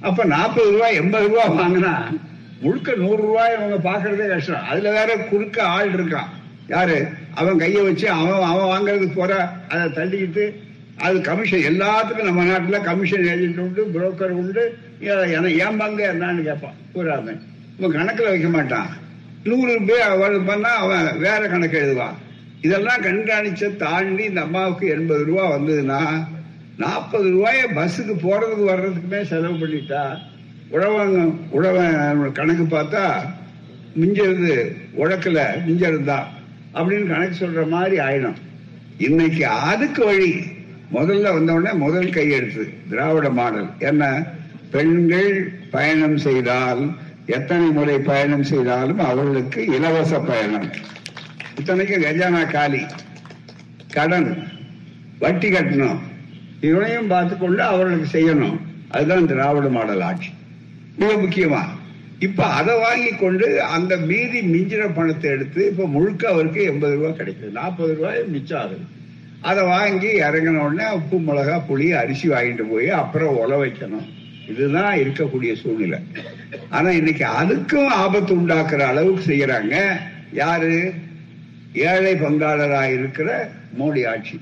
அப்ப நாற்பது ரூபா எண்பது ரூபா வாங்கினா முழுக்க நூறு ரூபாய் அவங்க பாக்குறதே கஷ்டம். அதுல வேற குறுக்க ஆள் இருக்கான். யாரு? அவன் கையை வச்சு அவன் அவன் வாங்குறதுக்கு போற. அதை தள்ளிக்கிட்டு அது கமிஷன் எல்லாத்துக்கும் நம்ம நாட்டுல கமிஷன் ஏஜென்ட் உண்டு புரோக்கர் உண்டு. ஏன் பங்கு என்னன்னு கேட்பான். பூராமே இவன் கணக்குல வைக்க மாட்டான். நூறு பேர் பண்ணா அவன் வேற கணக்கு எழுதுவான். இதெல்லாம் கண்காணிச்ச தாண்டி இந்த அம்மாவுக்கு எண்பது ரூபா வந்ததுன்னா நாற்பது ரூபாய பஸ்ஸுக்கு போறதுக்கு வர்றதுக்குமே செலவு பண்ணிட்டா உழவங்க உழவன் கணக்கு பார்த்தா மிஞ்சறது உழக்கல மிஞ்சறது தான் அப்படின்னு கணக்கு சொல்ற மாதிரி ஆயிடும். இன்னைக்கு அதுக்கு வழி முதல்ல வந்தவுடனே முதல் கையெழுத்து திராவிட மாடல். என்ன? பெண்கள் பயணம் செய்தால் எத்தனை முறை பயணம் செய்தாலும் அவர்களுக்கு இலவச பயணம். இத்தனைக்கும் கஜானா காலி. கடன் வட்டி கட்டணும். இவனையும் பார்த்து கொண்டு அவர்களுக்கு செய்யணும். அதுதான் திராவிட மாடல் ஆட்சி. மிக முக்கியமா? இப்ப அதை வாங்கி கொண்டு அந்த மீதி மிஞ்சின பணத்தை எடுத்து இப்ப முழுக்க அவருக்கு எண்பது ரூபாய் கிடைக்குது. நாற்பது ரூபாய் மிச்சம் ஆகுது. அதை வாங்கி இறங்கின உடனே உப்பு மிளகா புளி அரிசி வாங்கிட்டு போய் அப்புறம் உல வைக்கணும். இதுதான் இருக்கக்கூடிய சூழ்நிலை. ஆனா இன்னைக்கு அதுக்கும் ஆபத்து உண்டாக்குற அளவுக்கு செய்யறாங்க. யாரு? ஏழை பங்காளராக இருக்கிற மோடி ஆட்சி.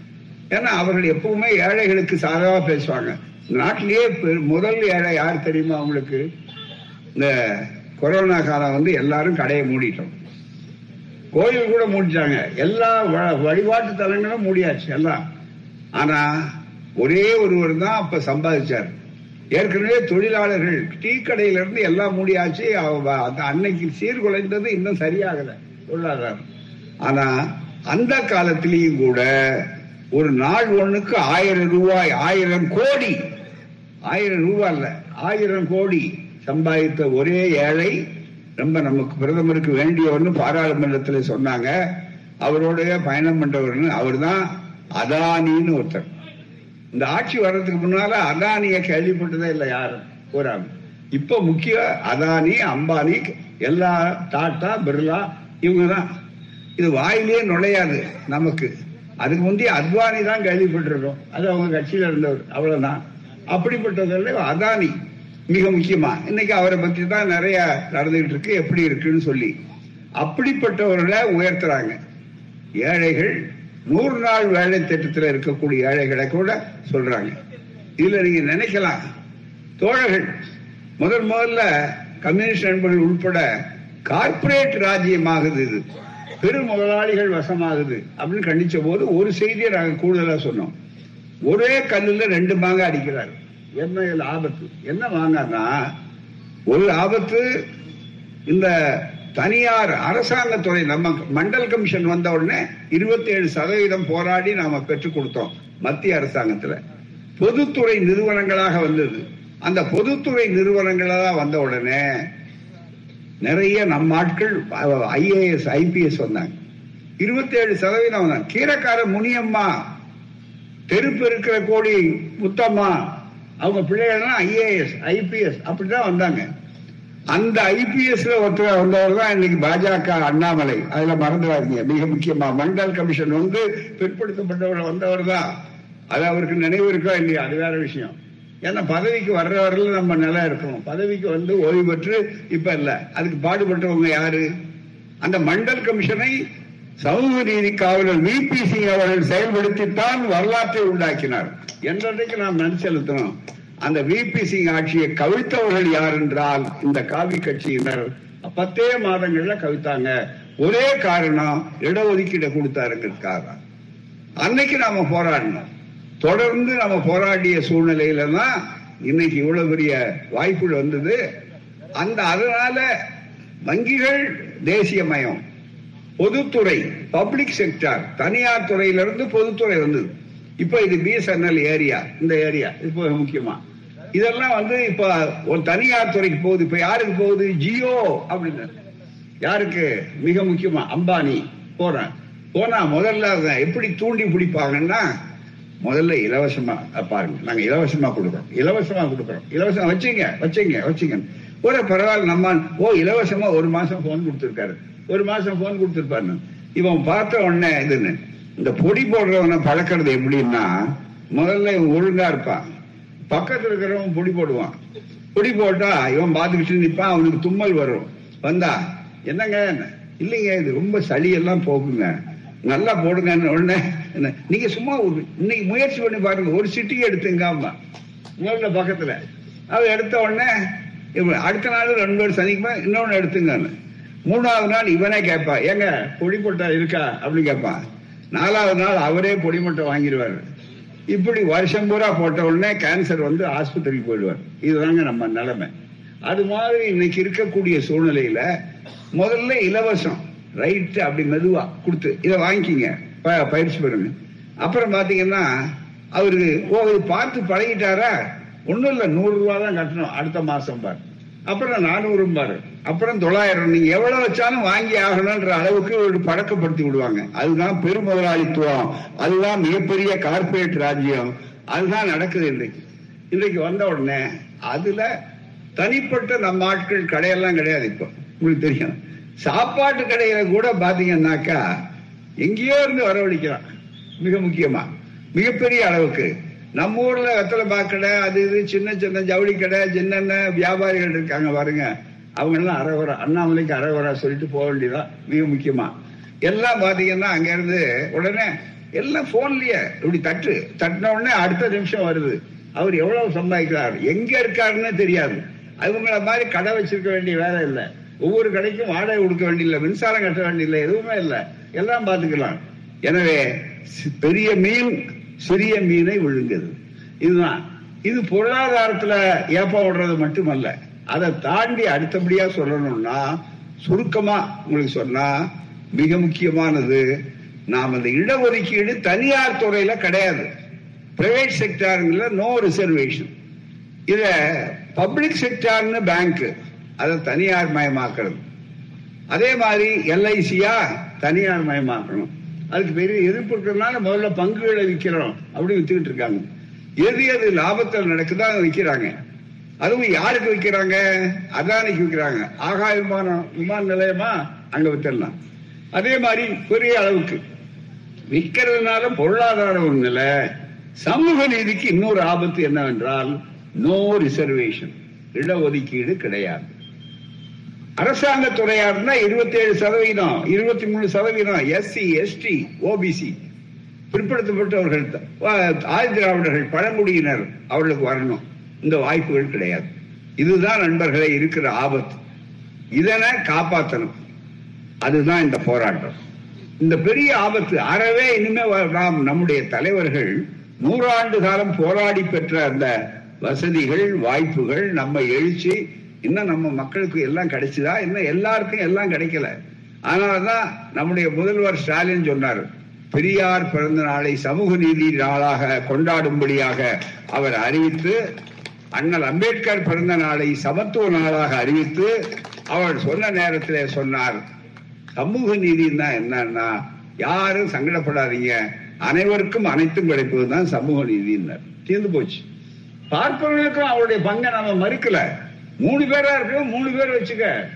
ஏன்னா அவர்கள் எப்பவுமே ஏழைகளுக்கு சாதகமா பேசுவாங்க. நாட்டிலேயே முதல் ஏழை யார் தெரியுமா அவங்களுக்கு? இந்த கொரோனா காலம் வந்து எல்லாரும் கடையை மூடிட்டோம். கோயில் கூட மூடிட்டாங்க எல்லா வ- வழிபாட்டு தலங்களும் மூடியாச்சு எல்லாம். ஆனா ஒரே ஒருவர் தான் அப்ப சம்பாதிச்சார். ஏற்கனவே தொழிலாளர்கள் டீ கடையில இருந்து எல்லாம் மூடியாச்சு. அவ- அந்த அன்னைக்கு சீர்குலைந்தது இன்னும் சரியாகல பொருளாதாரம் ஆனா அந்த காலத்திலையும் கூட ஒரு நாள் ஒண்ணுக்கு ஆயிரம் ரூபாய் ஆயிரம் கோடி. ஆயிரம் ரூபாய் இல்ல ஆயிரம் கோடி. சம்பாதித்த ஒரே ஏழை ரொம்ப நமக்கு பிரதமருக்கு வேண்டியவர்னு பாராளுமன்றத்தில் சொன்னாங்க. அவரோடைய பயணம் பண்றவர்னு அவர்தான் அதானின்னு ஒருத்தர். இந்த ஆட்சி வர்றதுக்கு முன்னால அதானிய கேள்விப்பட்டதே இல்லை யாரும் கூறாம இப்ப முக்கிய அதானி அம்பானி எல்லா டாட்டா பிர்லா இவங்க தான் இது வாயிலே நுழையாது நமக்கு. அதுக்கு முந்தைய அத்வானி தான் கேள்விப்பட்டிருக்கோம். அது அவங்க கட்சியில இருந்தவர். அவ்வளவுதான். அப்படிப்பட்டதில் அதானி. மிக முக்கியமா. இன்னைக்கு அவரை பத்தி தான் நிறைய நடந்துகிட்டு இருக்கு எப்படி இருக்குன்னு சொல்லி. அப்படிப்பட்டவர்களை உயர்த்துறாங்க. ஏழைகள் நூறு நாள் வேலை திட்டத்தில் இருக்கக்கூடிய ஏழைகளை கூட சொல்றாங்க. இதுல நீங்க நினைக்கலாம். தோழர்கள் முதல் முதல்ல கம்யூனிஸ்ட் நண்பர்கள் உள்பட கார்ப்பரேட் ராஜ்யமாகுது இது. பெரும் முதலாளிகள் வசமாகுது அப்படின்னு கண்டிச்ச போது ஒரு செய்தியை நாங்கள் கூடுதலா சொன்னோம். ஒரே கல்லுல ரெண்டு மாங்க அடிக்கிறார். என்ன ஆபத்து? என்ன வாங்கன்னா ஒரு ஆபத்து இந்த தனியார் அரசாங்கத்துறை நம்ம மண்டல் கமிஷன் வந்த உடனே இருபத்தி ஏழு சதவீதம் போராடி நாம பெற்றுக் கொடுத்தோம் மத்திய அரசாங்கத்துல. பொதுத்துறை நிறுவனங்களாக வந்தது. அந்த பொதுத்துறை நிறுவனங்களா வந்த உடனே நிறைய நம்ம ஆட்கள் ஐஏஎஸ் ஐபிஎஸ் வந்தாங்க. இருபத்தி ஏழு சதவீதம் வந்தாங்க. கீரைக்கார முனியம்மா தெருப்பு இருக்கிற கோடி முத்தம்மா அவங்க பிள்ளைகள்லாம் ஐஏஎஸ் ஐபிஎஸ் அப்படிதான் வந்தாங்க. அந்த ஐபிஎஸ்ல ஒருத்தர் வந்தவர் தான் இன்னைக்கு பாஜக அண்ணாமலை. அதுல மறந்துடாதீங்க. மிக முக்கியமா மண்டல் கமிஷன் வந்து பிற்படுத்தப்பட்டவர் வந்தவர் தான். அது அவருக்கு நினைவு இருக்கா இல்லையா? அது வேற விஷயம். ஏன்னா பதவிக்கு வர்ற நம்ம நிலம் இருக்கணும். பதவிக்கு வந்து ஓய்வு பெற்று இப்ப இல்ல. அதுக்கு பாடுபட்டவங்க யாரு? அந்த மண்டல் கமிஷனை சமூக நீதி காவலர் விபி சிங் அவர்கள் செயல்படுத்தித்தான் வரலாற்றை உண்டாக்கினார். என்றைக்கு நாம் நன் செலுத்தணும் அந்த விபி சிங் ஆட்சியை கவிழ்த்தவர்கள் யார் என்றால் இந்த காவி கட்சியினர் பத்தே மாதங்கள்ல கவித்தாங்க ஒரே காரணம் இடஒதுக்கீடு கொடுத்தாருங்கிறதுக்காக. அன்னைக்கு நாம போராடினோம். தொடர்ந்து நம்ம போராடிய சூழ்நிலையில தான் இன்னைக்கு இவ்வளவு பெரிய வாய்ப்புகள் வந்தது. அந்த அதனால வங்கிகள் தேசியமயம் பொதுத்துறை பப்ளிக் செக்டார் தனியார் துறையிலிருந்து பொதுத்துறை வந்தது. இப்ப இது பிஎஸ்என்எல் ஏரியா இந்த ஏரியா இப்போ முக்கியமா. இதெல்லாம் வந்து இப்ப ஒரு தனியார் துறைக்கு போகுது. இப்ப யாருக்கு போகுது? ஜியோ அப்படின்னு. யாருக்கு? மிக முக்கியமா அம்பானி. போறேன். போனா முதல்ல எப்படி தூண்டி பிடிப்பாங்கன்னா முதல்ல இலவசமா பாருங்க. நாங்க இலவசமா கொடுக்குறோம். இலவசமா கொடுக்குறோம். இலவசம் வச்சுங்க வச்சுங்க வச்சுங்க. ஒரு பரவாயில்ல நம்ம ஓ இலவசமா ஒரு மாசம் போன் கொடுத்துருக்காரு. ஒரு மாசம் போன் கொடுத்துருப்பாரு. இவன் பார்த்த உடனே இதுன்னு. இந்த பொடி போடுறவனை பழக்கிறது எப்படின்னா முதல்ல இவன் ஒழுங்கா இருப்பான். பக்கத்துல இருக்கிறவன் பொடி போடுவான். பொடி போட்டா இவன் பார்த்துக்கிட்டு நிப்பான் அவனுக்கு தும்மல் வரும். வந்தா என்னங்க? இல்லைங்க இது ரொம்ப சளி எல்லாம் போகுங்க. நல்லா போடுங்கன்னு உடனே என்ன நீங்க சும்மா ஒரு இன்னைக்கு முயற்சி பண்ணி பாருங்க. ஒரு சிட்டிக்கு எடுத்துங்க அம்மா முதல்ல பக்கத்துல. அவ எடுத்த உடனே இவன் அடுத்த நாள் ரெண்டு பேர் சனிக்குமா இன்னொன்னு எடுத்துங்கன்னு. மூணாவது நாள் இவனே கேட்பா ஏங்க பொடி போட்டா இருக்கா? அப்படின்னு கேட்பான். நாலாவது நாள் அவரே பொடி மூட்டை வாங்கிடுவாரு. இப்படி வருஷம் பூரா போட்ட உடனே கேன்சர் வந்து ஆஸ்பத்திரிக்கு போயிடுவார். இதுதாங்க நம்ம நிலைமை. அது மாதிரி இன்னைக்கு இருக்கக்கூடிய சூழ்நிலையில முதல்ல இலவசம் ரைட் அப்படி மெதுவா கொடுத்து இதை வாங்கிக்கிங்க. ப- பயிற்சி பெறுங்க. அப்புறம் பாத்தீங்கன்னா அவருக்கு ஓ இது பார்த்து பழகிட்டாரா? ஒன்றும் இல்ல நூறு ரூபாய் தான் கட்டணும். அடுத்த மாசம் பாரு. அப்புறம் நானூறு பாரு. அப்புறம் தொள்ளாயிரம் நீங்க எவ்வளவு வச்சாலும் வாங்கி ஆகணும்ன்ற அளவுக்கு ஒரு பழக்கப்படுத்தி விடுவாங்க. அதுதான் பெருமுதலாளித்துவம். அதுதான் மிகப்பெரிய கார்ப்பரேட் ராஜ்யம். அதுதான் நடக்குது இன்றைக்கு. இன்றைக்கு வந்த உடனே அதுல தனிப்பட்ட நம்ம ஆட்கள் கடையெல்லாம் கிடையாது இப்போ. உங்களுக்கு தெரியும். சாப்பாட்டு கடையில கூட பாத்தீங்கன்னாக்கா எங்கேயோ இருந்து வரவழைக்கிறான். மிக முக்கியமா. மிகப்பெரிய அளவுக்கு. நம்ம ஊர்ல வெத்தலை பாக்கடை அது இது சின்ன சின்ன ஜவுளி கடை சின்ன வியாபாரிகள் இருக்காங்க பாருங்க. அவங்க எல்லாம் அரைவரா அண்ணாமலைக்கு அரைவரா சொல்லிட்டு போக வேண்டியதான் மிக முக்கியமா. எல்லாம் பாத்தீங்கன்னா அங்க இருந்து உடனே எல்லாம் போன்லயே இப்படி தட்டு தட்டின உடனே அடுத்த நிமிஷம் வருது. அவர் எவ்வளவு சம்பாதிக்கிறார் எங்க இருக்காருன்னு தெரியாது. அவங்கள மாதிரி கடை வச்சிருக்க வேண்டிய வேலை இல்லை. ஒவ்வொரு கடைக்கும் வாடகை கொடுக்க வேண்டியதில்லை மின்சாரம் கட்ட வேண்டியதில்லை எதுவுமே இல்லை. எல்லாம் பார்த்துக்கலாம். எனவே பெரிய மீன் சிறிய மீனை விழுங்குது. இதுதான். இது பொருளாதாரத்துல ஏப்பா விடுறது மட்டுமல்ல. அதை தாண்டி அடுத்தபடியா சொல்லணும்னா சுருக்கமா உங்களுக்கு சொன்னா மிக முக்கியமானது நாம் அந்த இடஒதுக்கீடு தனியார் துறையில கிடையாது. பிரைவேட் செக்டாருங்கள நோ ரிசர்வேஷன் இத பப்ளிக் செக்டார்னு பேங்க் அதை தனியார் மயமாக்குறது அதே மாதிரி எல்ஐசியா தனியார் மயமாக்கணும். அதுக்கு பெரிய எதிர்ப்பு இருக்கிறதுனால முதல்ல பங்குகளை விற்கிறோம் அப்படின்னு வித்துக்கிட்டு இருக்காங்க. எது எது லாபத்தில் நடக்குதோ அதை விற்கிறாங்க. அதுவும் யாருக்கு விற்கிறாங்க அதானிக்கு விற்கிறாங்க ஆகாய விமானம் விமான நிலையமா? அங்க வித்தரலாம் அதே மாதிரி பெரிய அளவுக்கு. விற்கிறதுனால பொருளாதார ஒண்ணுல சமூக நீதிக்கு இன்னொரு ஆபத்து என்னவென்றால் நோ ரிசர்வேஷன் இடஒதுக்கீடு கிடையாது. அரசாங்க துறையா இருந்தா இருபத்தி ஏழு சதவீதம் இருபத்தி மூணு சதவீதம் எஸ்சி எஸ்டி ஓபிசி பிற்படுத்தப்பட்டவர்கள் ஆதி திராவிடர்கள் பழங்குடியினர் அவர்களுக்கு வரணும். இந்த வாய்ப்புகள் கிடையாது. இதுதான் நண்பர்களே இருக்கிற ஆபத்து. இதனை காப்பாற்றணும் அதுதான் இந்த போராட்டம். இந்த பெரிய ஆபத்து அறவே இனிமே நாம் நம்முடைய தலைவர்கள் நூறாண்டு காலம் போராடி பெற்ற அந்த வசதிகள் வாய்ப்புகள் நம்ம எழுச்சி இன்னும் நம்ம மக்களுக்கு எல்லாம் கிடைச்சுதா? இன்னும் எல்லாருக்கும் எல்லாம் கிடைக்கல. அதனாலதான் நம்முடைய முதல்வர் ஸ்டாலின் சொன்னார் பெரியார் பிறந்த நாளை சமூக நீதி நாளாக கொண்டாடும்படியாக அவர் அறிவித்து அண்ணல் அம்பேத்கர் பிறந்த நாளை சமத்துவ நாளாக அறிவித்து அவர் சொன்ன நேரத்தில் சொன்னார். சமூக நீதினா என்னன்னா யாரும் சங்கடப்படாதீங்க. அனைவருக்கும் அனைத்தும் கிடைப்பது தான் சமூக நீதினார் தீர்ந்து போச்சு. பார்ப்பவர்களுக்கும் அவருடைய பங்கை நம்ம மறுக்கல. மூணு பேரா இருக்கணும் மூணு பேர் வச்சுக்க.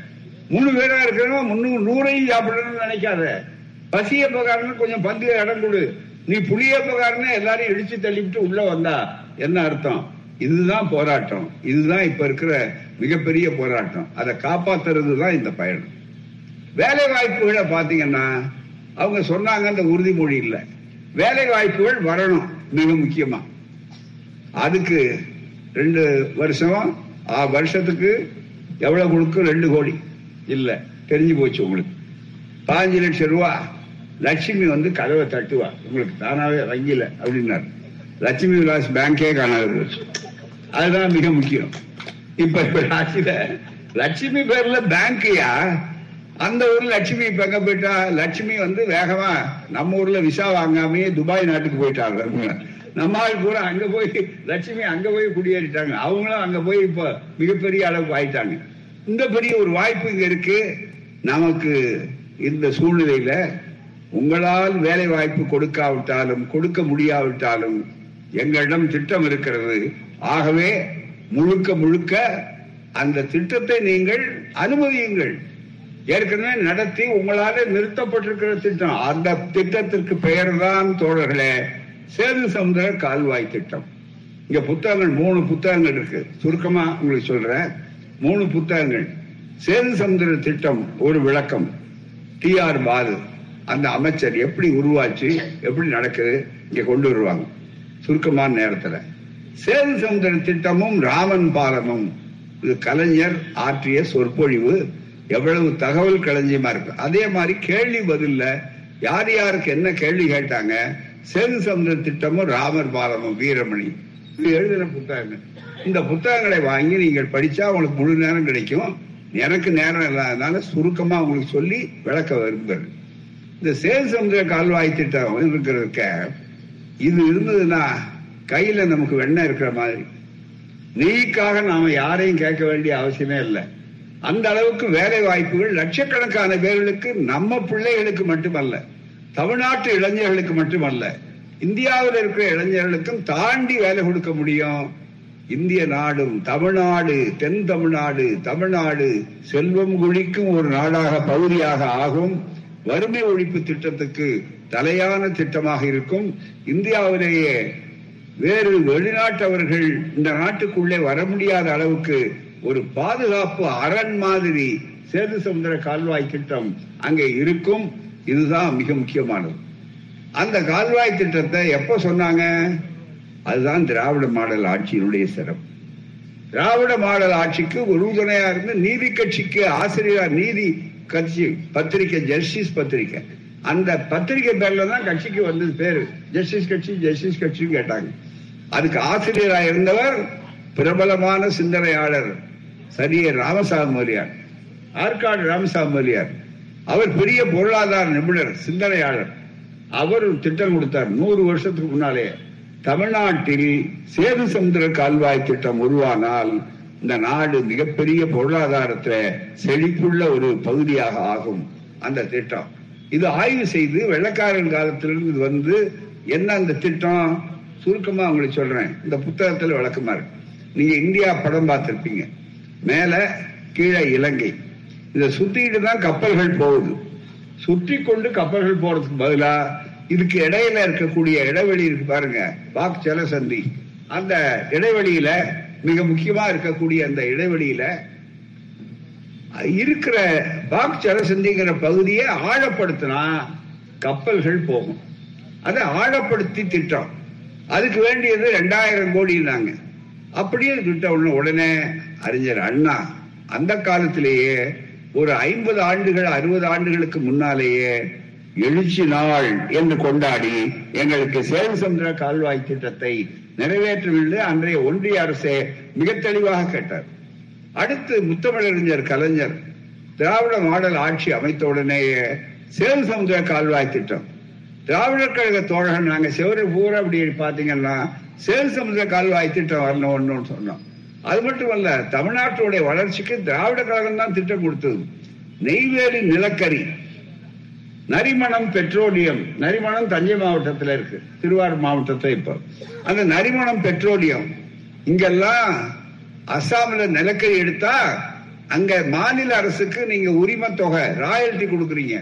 மூணு பேரா இருக்கணும் முன்னூறு நூறையும் சாப்பிடணும்னு நினைக்காத. பசியப்பகாரன்னு கொஞ்சம் பந்து இடம் கொடு. நீ புளியப்பகாரன்னு எல்லாரையும் இடிச்சு தள்ளிவிட்டு உள்ள வந்தா என்ன அர்த்தம்? இதுதான் போராட்டம். இதுதான் இப்ப இருக்கிற மிகப்பெரிய போராட்டம். அதை காப்பாத்துறது தான் இந்த பயணம். வேலை வாய்ப்புகளை பாத்தீங்கன்னா அவங்க சொன்னாங்க அந்த உறுதிமொழி இல்லை. வேலை வாய்ப்புகள் வரணும் மிக முக்கியமா. அதுக்கு ரெண்டு வருஷம் ஆ, வருஷத்துக்கு எவ்வளவு கொடுக்கும் ரெண்டு கோடி. இல்ல தெரிஞ்சு போச்சு உங்களுக்கு. பதினஞ்சு லட்சம் ரூபா. லட்சுமி வந்து கதவை தட்டுவா. உங்களுக்கு தானாவே வங்கியில அப்படின்னாரு. லட்சுமி விலாஸ் பேங்கே காணாது போச்சு. அதுதான் மிக முக்கியம். இப்ப இப்ப ராசியில லட்சுமி பேர்ல பேங்க்யா அந்த ஊர்ல லட்சுமி இப்ப எங்க போயிட்டா? லட்சுமி வந்து வேகமா நம்ம ஊர்ல விசா வாங்காமயே துபாய் நாட்டுக்கு போயிட்டாங்க. நம்ம ஆள் பூரா அங்க போய் லட்சுமி அங்க போய் குடியேறிட்டாங்க. அவங்களும் அங்க போய் இப்ப மிகப்பெரிய அளவுக்கு ஆயிட்டாங்க இந்த பெரிய ஒரு வாய்ப்பு இங்க இருக்கு. நமக்கு இந்த சூழ்நிலையில உங்களால் வேலை வாய்ப்பு கொடுக்காவிட்டாலும் கொடுக்க முடியாவிட்டாலும் எங்களிடம் திட்டம் இருக்கிறது. ஆகவே முழுக்க முழுக்க அந்த திட்டத்தை நீங்கள் அனுமதியுங்கள். ஏற்கனவே நடத்தி உங்களால நிறுத்தப்பட்டிருக்கிற திட்டம். அந்த திட்டத்திற்கு பெயர் தான் தோழர்களே சேது சமுதிர கால்வாய் திட்டம். இங்க புத்தகங்கள் மூணு புத்தகங்கள் இருக்கு. சுருக்கமா உங்களுக்கு சொல்றேன். மூணு புத்தகங்கள். சேது சமுதிர திட்டம் ஒரு விளக்கம். டி ஆர் பாலு அந்த அமைச்சர் எப்படி உருவாச்சு எப்படி நடக்குது இங்க கொண்டு வருவாங்க. சுருக்கமான நேரத்துல. சேது சமுதிர திட்டமும் ராமன் பாலமும். இது கலைஞர் ஆற்றிய சொற்பொழிவு. எவ்வளவு தகவல் களஞ்சியமா இருக்கு. அதே மாதிரி கேள்வி பதில்ல யார் யாருக்கு என்ன கேள்வி கேட்டாங்க? சேது சமுதிர திட்டமும் ராமர் பாலமும் வீரமணி. இது எழுதின புத்தகங்கள். இந்த புத்தகங்களை வாங்கி நீங்கள் படிச்சா உங்களுக்கு முழு நேரம் கிடைக்கும். எனக்கு நேரம் இல்லாதனால சுருக்கமா உங்களுக்கு சொல்லி விளக்க விரும்புகிறேன். இந்த சேது சமுதிர கால்வாய் திட்டம் இருக்கிறதுக்க இது இருந்ததுன்னா கையில நமக்கு வெண்ணெய் இருக்கிற மாதிரி. நீக்காக நாம யாரையும் கேட்க வேண்டிய அவசியமே இல்லை. அந்த அளவுக்கு வேலை வாய்ப்புகள் லட்சக்கணக்கான பேர்களுக்கு நம்ம பிள்ளைகளுக்கு மட்டுமல்ல தமிழ்நாட்டு இளைஞர்களுக்கு மட்டுமல்ல இந்தியாவில் இருக்கிற இளைஞர்களுக்கும் தாண்டி வேலை கொடுக்க முடியும். இந்திய நாடும் தமிழ்நாடு தென் தமிழ்நாடு தமிழ்நாடு செல்வம் குழிக்கும் ஒரு நாடாக பகுதியாக ஆகும். வறுமை ஒழிப்பு திட்டத்துக்கு தலையான திட்டமாக இருக்கும். இந்தியாவிலேயே வேறு வெளிநாட்டவர்கள் இந்த நாட்டுக்குள்ளே வர முடியாத அளவுக்கு ஒரு பாதுகாப்பு அரண் மாதிரி சேது சமுதிர கால்வாய் திட்டம் அங்கே இருக்கும். இதுதான் மிக முக்கியமானது. அந்த கால்வாய் திட்டத்தை எப்ப சொன்னாங்க? அதுதான் திராவிட மாடல் ஆட்சியினுடைய சிறப்பு. திராவிட மாடல் ஆட்சிக்கு உறுதுணையா இருந்து நீதி கட்சிக்கு ஆசிரியர் நீதி கட்சி பத்திரிகை ஜஸ்டிஸ் பத்திரிகை அந்த பத்திரிகை பேர்ல தான் கட்சிக்கு வந்தது பேரு. ஜஸ்டிஸ் கட்சி ஜஸ்டிஸ் கட்சின்னு கேட்டாங்க. அதுக்கு ஆசிரியராக இருந்தவர் பிரபலமான சிந்தனையாளர் சரிய ராமசாமி மொழியார் ஆற்காடு ராமசாமி மொழியார் அவர் பெரிய பொருளாதார நிபுணர் சிந்தனையாளர். அவர் திட்டம் கொடுத்தார் நூறு வருஷத்துக்கு முன்னாலே. தமிழ்நாட்டில் சேது சமுதிர கால்வாய் திட்டம் உருவானால் இந்த நாடு மிகப்பெரிய பொருளாதாரத்துல செழிப்புள்ள ஒரு பகுதியாக ஆகும் அந்த திட்டம். இது ஆய்வு செய்து வெள்ளக்காரன் காலத்திலிருந்து இது வந்து என்ன அந்த திட்டம்? சுருக்கமா உங்களுக்கு சொல்றேன். இந்த புத்தகத்துல விளக்கமா இருக்கு. நீங்க இந்தியா படம் பார்த்திருப்பீங்க. மேல கீழே இலங்கை. இதை சுத்திட்டு தான் கப்பல்கள் போகுது. சுற்றி கொண்டு கப்பல்கள் போறதுக்கு பதிலா இதுக்கு இடையில இருக்கக்கூடிய இடைவெளி இருக்கு பாருங்க. வாக் சந்தி அந்த இடைவெளியில மிக முக்கியமா இருக்கக்கூடிய அந்த இடைவெளியில இருக்கிற பாக் ஜலசந்திங்கிற பகுதியை ஆழப்படுத்தினா கப்பல்கள் போகும். அதை ஆழப்படுத்தி திட்டம். அதுக்கு வேண்டியது ரெண்டாயிரம் கோடினாங்க. அப்படியே திட்டம் உடனே அறிஞர் அண்ணா அந்த காலத்திலேயே ஒரு ஐம்பது ஆண்டுகள் அறுபது ஆண்டுகளுக்கு முன்னாலேயே எழுச்சி நாள் என்று கொண்டாடி எங்களுக்கு சேது சமுதிர கால்வாய் திட்டத்தை நிறைவேற்றவில்லை அன்றைய ஒன்றிய அரசே மிக தெளிவாக கேட்டார். அடுத்து முத்தமிழறிஞர் கலைஞர் திராவிட மாடல் ஆட்சி அமைத்த உடனேயே சேது சமுதாய கால்வாய் திட்டம். திராவிடர் கழக தோழர்கள் நாங்க சிவரை பூரா அப்படி பாத்தீங்கன்னா சேது சமுதாய கால்வாய் திட்டம் வரணும் வரணும்னு சொன்னோம். அது மட்டுமல்ல தமிழ்நாட்டுடைய வளர்ச்சிக்கு திராவிட கழகம் தான் திட்டம் கொடுத்தது. நெய்வேலி நிலக்கரி நரிமணம் பெட்ரோலியம் நரிமணம் தஞ்சை மாவட்டத்தில் இருக்கு திருவாரூர் மாவட்டத்தில் இப்போ. அந்த நரிமணம் பெட்ரோலியம் இங்கெல்லாம் அசாம்ல நிலக்கரி எடுத்தா அங்க மாநில அரசுக்கு நீங்க உரிமை தொகை ராயல்டி கொடுக்குறீங்க.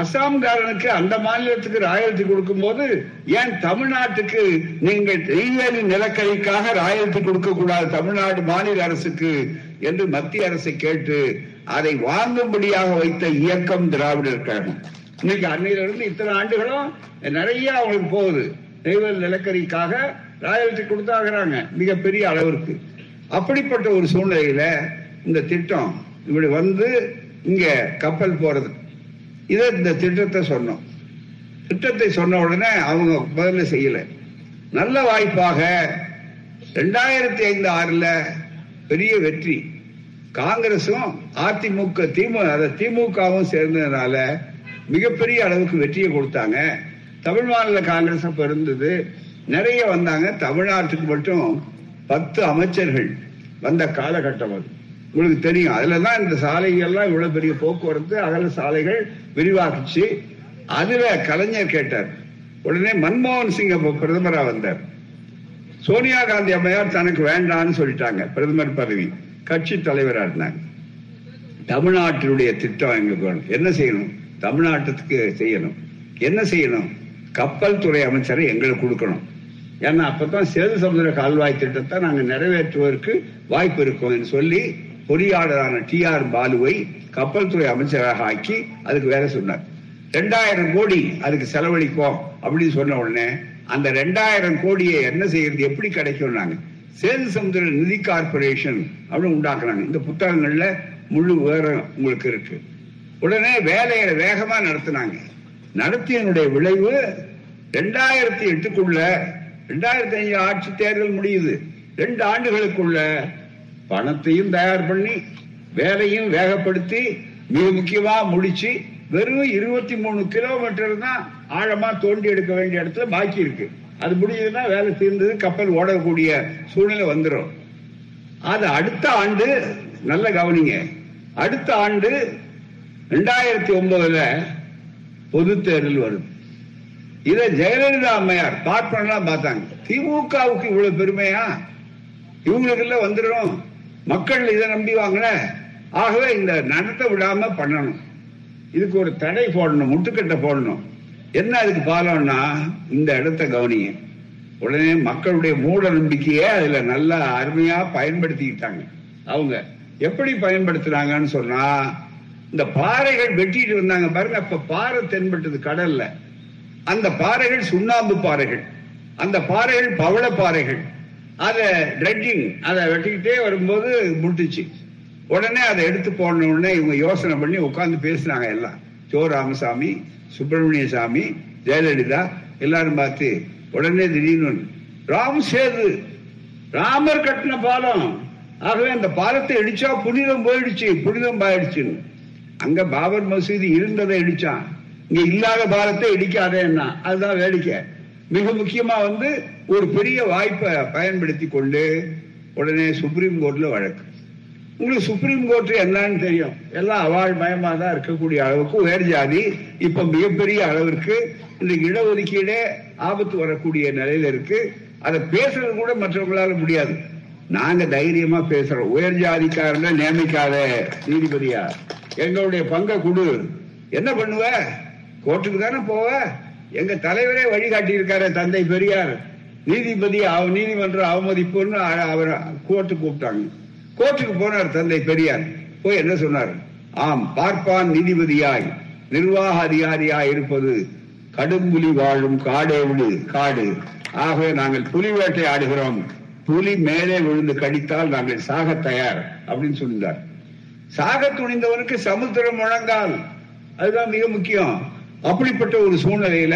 அசாம்காரனுக்கு அந்த மாநிலத்துக்கு ராயல்டி கொடுக்கும் போது ஏன் தமிழ்நாட்டுக்கு நீங்கள் நெய்வேலி நிலக்கரிக்காக ராயல்டி கொடுக்க கூடாது தமிழ்நாடு மாநில அரசுக்கு என்று மத்திய அரசை கேட்டு அதை வாங்கும்படியாக வைத்த இயக்கம் திராவிடர் கழகம். இன்னைக்கு அன்னையிலிருந்து இத்தனை ஆண்டுகளும் நிறைய அவங்களுக்கு போகுது. நெய்வேலி நிலக்கரிக்காக ராயல்டி கொடுத்தாகிறாங்க மிகப்பெரிய அளவிற்கு. அப்படிப்பட்ட ஒரு சூழ்நிலையில இந்த திட்டம் இப்படி வந்து இங்க கப்பல் போறது. இதை இந்த திட்டத்தை சொன்னோம். திட்டத்தை சொன்ன உடனே அவங்க முதல்ல செய்யல. நல்ல வாய்ப்பாக ரெண்டாயிரத்தி ஐந்து ஆறுல பெரிய வெற்றி. காங்கிரசும் அதிமுக திமுக திமுகவும் சேர்ந்ததுனால மிகப்பெரிய அளவுக்கு வெற்றியை கொடுத்தாங்க. தமிழ் மாநில காங்கிரஸ் அப்ப இருந்தது. நிறைய வந்தாங்க. தமிழ்நாட்டுக்கு மட்டும் பத்து அமைச்சர்கள் வந்த காலகட்டம் அது. உங்களுக்கு தெரியும். அதுல தான் இந்த சாலைகள்லாம் இவ்வளவு பெரிய போக்குவரத்து அகல சாலைகள் விரிவாக்குச்சு. அதுல கலைஞர் கேட்டார். உடனே மன்மோகன் சிங் பிரதமரா வந்தார். சோனியா காந்தி அம்மையார் தனக்கு வேண்டாம்னு சொல்லிட்டாங்க. பிரதமர் பதவி. கட்சி தலைவரா இருந்தாங்க தமிழ்நாட்டினுடைய திட்டம் எங்களுக்கு வேணும் என்ன செய்யணும்? தமிழ்நாட்டுக்கு செய்யணும். என்ன செய்யணும்? கப்பல் துறை அமைச்சரை எங்களுக்கு கொடுக்கணும். ஏன்னா அப்பதான் சேது சமுதிர கால்வாய் திட்டத்தை நாங்க நிறைவேற்றுவதற்கு வாய்ப்பு இருக்கும் என்று சொல்லி பொறியாளரான டி ஆர் பாலுவை கப்பல் துறை அமைச்சராக ஆக்கி அதுக்கு வேலை சொன்னார். ரெண்டாயிரம் கோடி அதுக்கு செலவழிப்போம் அப்படின்னு சொன்ன உடனே அந்த ரெண்டாயிரம் கோடியை என்ன செய்யறது எப்படி கிடைக்கும் நாங்க சேது சமுதிர நிதி கார்பரேஷன் அப்படின்னு உண்டாக்குறாங்க. இந்த புத்தகங்கள்ல முழு விவரம் உங்களுக்கு இருக்கு. உடனே வேலையை வேகமா நடத்தினாங்க. நடத்தியனுடைய விளைவு ரெண்டாயிரத்தி எட்டுக்குள்ள ரெண்டாயிரத்தி அஞ்சு ஆட்சி தேர்தல் முடியுது. ரெண்டு ஆண்டுகளுக்குள்ள பணத்தையும் தயார் பண்ணி வேலையும் வேகப்படுத்தி மிக முக்கியமா முடிச்சு வெறும் இருபத்தி மூணு கிலோமீட்டர் தான் ஆழமா தோண்டி எடுக்க வேண்டிய இடத்துல பாக்கி இருக்கு. அது முடிஞ்சதுன்னா வேலை தீர்ந்தது கப்பல் ஓடக்கூடிய சூழ்நிலை வந்துடும் அது அடுத்த ஆண்டு நல்ல கவனிங்க. அடுத்த ஆண்டு ரெண்டாயிரத்தி ஒன்பதுல பொது தேர்தல் வருது. இத ஜெயலலிதா அம்மையார் பார்ப்பனெல்லாம் பார்த்தாங்க. திமுகவுக்கு இவ்வளவு பெருமையா? இவங்களுக்கு எல்லாம் வந்துடும் மக்கள் இதை நம்பி வாங்கல. ஆகவே இந்த நடத்த விடாம பண்ணணும். இதுக்கு ஒரு தடை போடணும் முட்டுக்கட்டை போடணும். என்ன அதுக்கு பாலம்னா இந்த இடத்த கவனிங்க. உடனே மக்களுடைய மூட நம்பிக்கையை அதுல நல்லா அருமையா பயன்படுத்திக்கிட்டாங்க. அவங்க எப்படி பயன்படுத்துறாங்கன்னு சொன்னா இந்த பாறைகள் வெட்டிட்டு வந்தாங்க பாருங்க. அப்ப பாறை தென்பட்டது கடல்ல. அந்த பாறைகள் சுண்ணாம்பு பாறைகள் அந்த பாறைகள் பவள பாறைகள். அத ட்ரெட்டிங் அதை வெட்டிக்கிட்டே வரும்போது முட்டுச்சு உடனே அதை எடுத்து போன உடனே இவங்க யோசனை பண்ணி உட்கார்ந்து பேசினாங்க எல்லாம். ஜோ ராமசாமி சுப்பிரமணிய சாமி ஜெயலலிதா எல்லாரும் பார்த்து உடனே திடீர்னு ராம் சேது ராமர் கட்டின பாலம். ஆகவே அந்த பாலத்தை இடிச்சா புனிதம் போயிடுச்சு புனிதம் பாயிடுச்சுன்னு அங்க பாபர் மசூதி இருந்ததை இடிச்சான். இங்க இல்லாத பாலத்தை இடிக்காதேன்னா அதுதான் வேடிக்கை. மிக முக்கியமா வந்து ஒரு பெரிய வாய்ப்பை பயன்படுத்தி கொண்டு உடனே சுப்ரீம் கோர்ட்ல வழக்கு. உங்களுக்கு சுப்ரீம் கோர்ட் என்னன்னு தெரியும். எல்லாம் அவாழ் மயமா தான் இருக்கக்கூடிய அளவுக்கு உயர் ஜாதி இப்ப மிகப்பெரிய அளவிற்கு இந்த இடஒதுக்கீடே ஆபத்து வரக்கூடிய நிலையில இருக்கு. அதை பேசுறது கூட மற்றவங்களால முடியாது. நாங்க தைரியமா பேசுறோம். உயர் ஜாதிக்காரங்க நியமிக்காத நீதிபதியா? எங்களுடைய பங்கை கொடு. என்ன பண்ணுவ? கோர்ட்டுக்கு தானே போவ? எங்க தலைவரே வழிகாட்டி இருக்காரு தந்தை பெரியார். நீதிபதி அவ- நீதிமன்ற அவமதிப்புன்னு அவர் கோர்ட்டு கூப்பிட்டாங்க. கோர்ட்டுக்கு போனார் தந்தை பெரியார். போய் என்ன சொன்னார்? ஆம் பார்ப்பான் நீதிபதியாய். நிர்வாக அதிகாரியாய் இருப்பது. கடும் புலி வாழும் காடே விடு காடு. ஆகவே நாங்கள் புலி வேட்டை ஆடுகிறோம். புலி மேலே விழுந்து கடித்தால் நாங்கள் சாக தயார் அப்படின்னு சொல்லியிருந்தார் சாக துணிந்தவனுக்கு சமுத்திரம் முழங்கால். அதுதான் மிக முக்கியம். அப்படிப்பட்ட ஒரு சூழ்நிலையில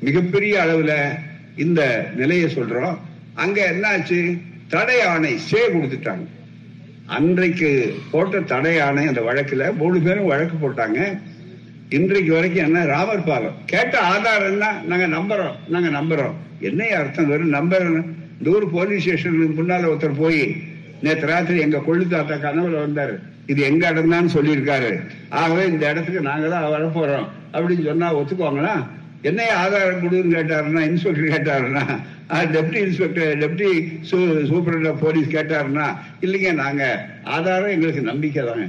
மிகப்பெரிய அளவுல இந்த நிலையை சொல்றோம். அங்க என்னாச்சு? தடை ஆணை சே கொடுத்துட்டாங்க. அன்றைக்கு போட்ட தடை ஆணை அந்த வழக்குல மூணு பேரும் வழக்கு போட்டாங்க. இன்றைக்கு வரைக்கும் என்ன? ராமர் பாலம். கேட்ட ஆதாரம் என்ன? நாங்க நம்புறோம். நாங்க நம்புறோம். என்ன அர்த்தம் வெறும் நம்பர் இந்த ஊர் போலீஸ் ஸ்டேஷனுக்கு முன்னால ஒருத்தர் போய் நேற்று ராத்திரி எங்க கொள்ளு தாத்தா கனவுல வந்தாரு. இது எங்க இடம் தான் சொல்லியிருக்காரு. ஆகவே இந்த இடத்துக்கு நாங்க தான் வரப்போறோம் அப்படின்னு சொன்னா ஒத்துக்குவாங்களா என்ன ஆதாரம் கொடுன்னு கேட்டாருன்னா inspector கேட்டாருன்னா deputy inspector deputy superintendent police கேட்டாருன்னா இல்லைங்க நாங்க ஆதாரம் எங்களுக்கு நம்பிக்கை தாங்க.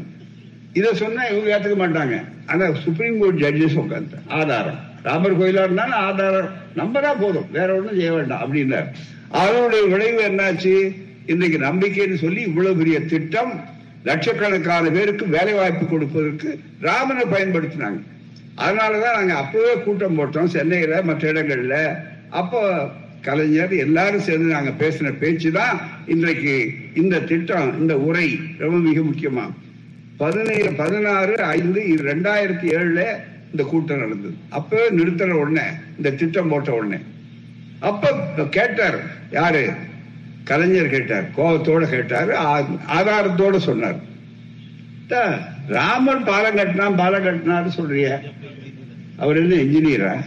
இதை சொன்னா இவங்க ஏத்துக்க மாட்டாங்க. ஆனா சுப்ரீம் கோர்ட் ஜட்ஜஸ் உட்காந்து ஆதாரம். ராமர் கோயிலா இருந்தாலும் ஆதாரம். நம்பரா போதும். வேற ஒண்ணும் செய்ய வேண்டாம் அப்படின்னாரு. அதனுடைய விளைவு என்னாச்சு? இன்னைக்கு நம்பிக்கைன்னு சொல்லி இவ்வளவு பெரிய திட்டம் லட்சக்கணக்கான பேருக்கு வேலை வாய்ப்பு கொடுப்பதற்கு ராமனை பயன்படுத்தினாங்க. அதனாலதான் நாங்க அப்பவே கூட்டம் போட்டோம் சென்னையில மற்ற இடங்கள்ல. அப்போ கலைஞர் எல்லாரும் சேர்ந்து நாங்க பேசின பேச்சு தான் இன்றைக்கு இந்த திட்டம் இந்த உரை ரொம்ப மிக முக்கியமா. பதினேழு பதினாறு ஐந்து ரெண்டாயிரத்தி ஏழுல இந்த கூட்டம் நடந்தது. அப்பவே நிறுத்தின உடனே இந்த திட்டம் போட்ட உடனே. அப்ப கேட்டார் யாரு? கலைஞர் கேட்டார் கோபத்தோட கேட்டாரு ஆ- ஆதாரத்தோட சொன்னார். ராமன் பாலம் கட்டினான் பாலம் கட்டினாரு சொல்றிய. அவர் என்ன இன்ஜினியரா?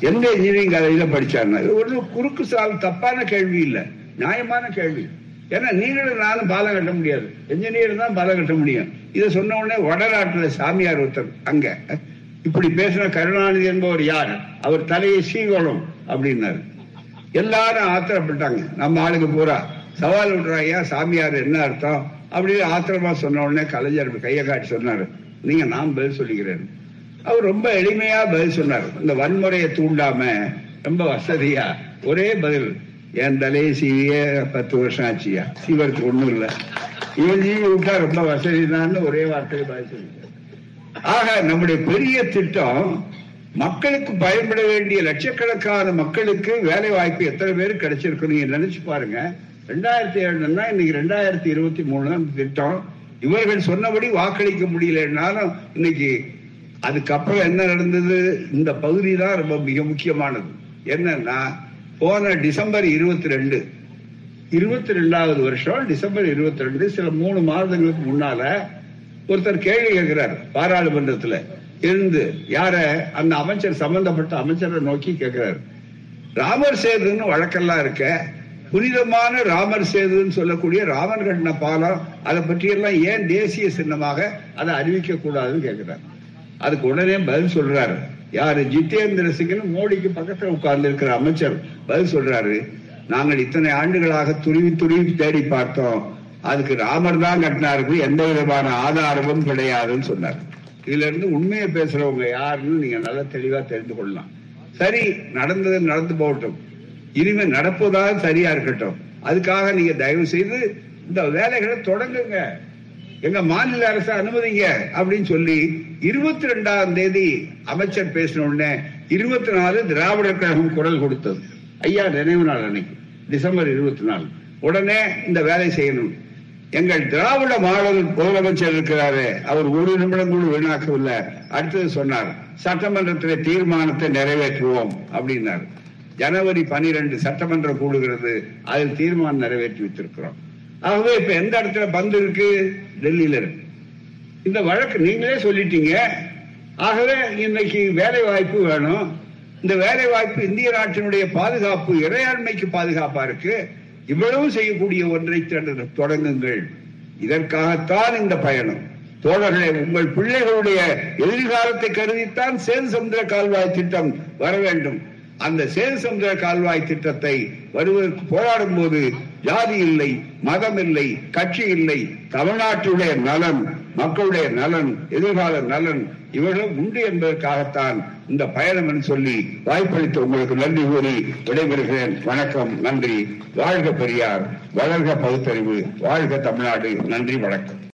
எந்த இன்ஜினியரிங் காலேஜில் படிச்சாருன்னா ஒரு குறுக்கு சால் தப்பான கேள்வி இல்லை. நியாயமான கேள்வி. ஏன்னா நீங்களும் நானும் பாலம் கட்ட முடியாது. என்ஜினியர் தான் பாலம் கட்ட முடியும். இதை சொன்ன உடனே வடநாட்டில் சாமியார் ஒருத்தர் அங்க இப்படி பேசின கருணாநிதி என்பவர் யார்? அவர் தலையை சீகோளம் அப்படின்னாரு. எல்லாரும் ஆத்திரப்பட்டாங்க நம்ம ஆளுங்க பூரா சவால் விடுறாயா சாமியார் என்ன அர்த்தம்? அப்படின்னு ஆத்திரமா சொன்ன உடனே கலைஞர் கையை காட்டி சொன்னாரு. நீங்க நான் பதில் சொல்லிக்கிறேன். அவர் ரொம்ப எளிமையா பதில் சொன்னார். இந்த வன்முறையை தூண்டாம ரொம்ப வசதியா ஒரே பதில் என் தலையை சீவிய பத்து வருஷம் ஆச்சியா? சீவருக்கு ஒண்ணும் இல்ல. இவன் சீவி விட்டா ரொம்ப வசதி ஒரே வார்த்தையை பதில் சொல்லிட்டார். ஆக நம்முடைய பெரிய திட்டம் மக்களுக்கு பயன்பட வேண்டிய லட்சக்கணக்கான மக்களுக்கு வேலை வாய்ப்பு எத்தனை பேருக்கு கிடைச்சிருக்கு நீங்க நினைச்சு பாருங்க. ரெண்டாயிரத்தி ஏழுன்னா இன்னைக்கு ரெண்டாயிரத்தி இருபத்தி மூணு தான் திட்டம். இவர்கள் சொன்னபடி வாக்களிக்க முடியலன்னாலும் இன்னைக்கு அதுக்கப்புறம் என்ன நடந்தது? இந்த பகுதி தான் ரொம்ப மிக முக்கியமானது. என்னன்னா போன டிசம்பர் இருபத்தி ரெண்டு இருபத்தி ரெண்டாவது வருஷம் டிசம்பர் இருபத்தி ரெண்டு சில மூணு மாதங்களுக்கு முன்னால ஒருத்தர் கேள்வி கேட்கிறார் பாராளுமன்றத்துல. இருந்து யார? அந்த அமைச்சர் சம்பந்தப்பட்ட அமைச்சரை நோக்கி கேட்கிறார் ராமர் சேதுன்னு வழக்கெல்லாம் இருக்க புனிதமான ராமர் சேதுன்னு சொல்லக்கூடிய ராமன் கட்டின பாலம் அதை பற்றியெல்லாம் ஏன் தேசிய சின்னமாக அதை அறிவிக்க கூடாதுன்னு கேட்கிறார் அதுக்கு உடனே பதில் சொல்றாரு. யாரு? ஜிதேந்திர சிங்னு மோடிக்கு பக்கத்துல உட்கார்ந்து இருக்கிற அமைச்சர் பதில் சொல்றாரு. நாங்கள் இத்தனை ஆண்டுகளாக துருவி துருவி தேடி பார்த்தோம். அதுக்கு ராமர் தான் கட்டினாருக்கு எந்த விதமான ஆதாரமும் கிடையாதுன்னு சொன்னார். இதுல இருந்து உண்மையை பேசுறவங்க யாருன்னு நீங்க நல்லா தெளிவா தெரிந்து கொள்ளலாம். சரி நடந்தது நடந்து போகட்டும். இனிமே நடப்பதாக சரியா இருக்கட்டும். அதுக்காக நீங்க தயவு செய்து இந்த வேலைகளை தொடங்குங்க. எங்க மாநில அரசு அனுமதிங்க அப்படின்னு சொல்லி இருபத்தி ரெண்டாம் தேதி அமைச்சர் பேசின உடனே இருபத்தி நாலு திராவிடர் கழகம் குரல் கொடுத்தது. ஐயா நினைவு நாள் அன்னைக்கு டிசம்பர் இருபத்தி நாலு உடனே இந்த வேலை செய்யணும். எங்கள் திராவிட மாடல் முதலமைச்சர் இருக்கிறாரு அவர் ஒரு நிமிடம் கூட வீணாக்கவில்லை. அடுத்தது சொன்னார் சட்டமன்றத்திலே தீர்மானத்தை நிறைவேற்றுவோம் அப்படின்னார். ஜனவரி பனிரெண்டு சட்டமன்றம் கூடுகிறது அதில் தீர்மானம் நிறைவேற்றி வைத்திருக்கிறோம். ஆகவே இப்ப எந்த இடத்துல பந்து இருக்கு? டெல்லியில இருக்கு. இந்த வழக்கு நீங்களே சொல்லிட்டீங்க. ஆகவே இன்னைக்கு வேலை வாய்ப்பு வேணும். இந்த வேலை வாய்ப்பு இந்திய நாட்டினுடைய பாதுகாப்பு இறையாண்மைக்கு பாதுகாப்பா இருக்கு. இவ்வளவு செய்யக்கூடிய ஒன்றை தொடங்குங்கள். இதற்காகத்தான் இந்த பயணம். தோழர்களே உங்கள் பிள்ளைகளுடைய எதிர்காலத்தை கருதித்தான் சேது கால்வாய் திட்டம் வர வேண்டும். அந்த சேது சமுத்திர கால்வாய் திட்டத்தை வருவதற்கு போராடும் போது ஜாதி இல்லை மதம் இல்லை கட்சி இல்லை தமிழ்நாட்டுடைய நலன் மக்களுடைய நலன் எதிர்கால நலன் இவர்களும் உண்டு என்பதற்காகத்தான் இந்த பயணம் என்று சொல்லி வாய்ப்பளித்து உங்களுக்கு நன்றி கூறி விடைபெறுகிறேன். வணக்கம் நன்றி. வாழ்க பெரியார். வளர்க பகுத்தறிவு. வாழ்க தமிழ்நாடு. நன்றி வணக்கம்.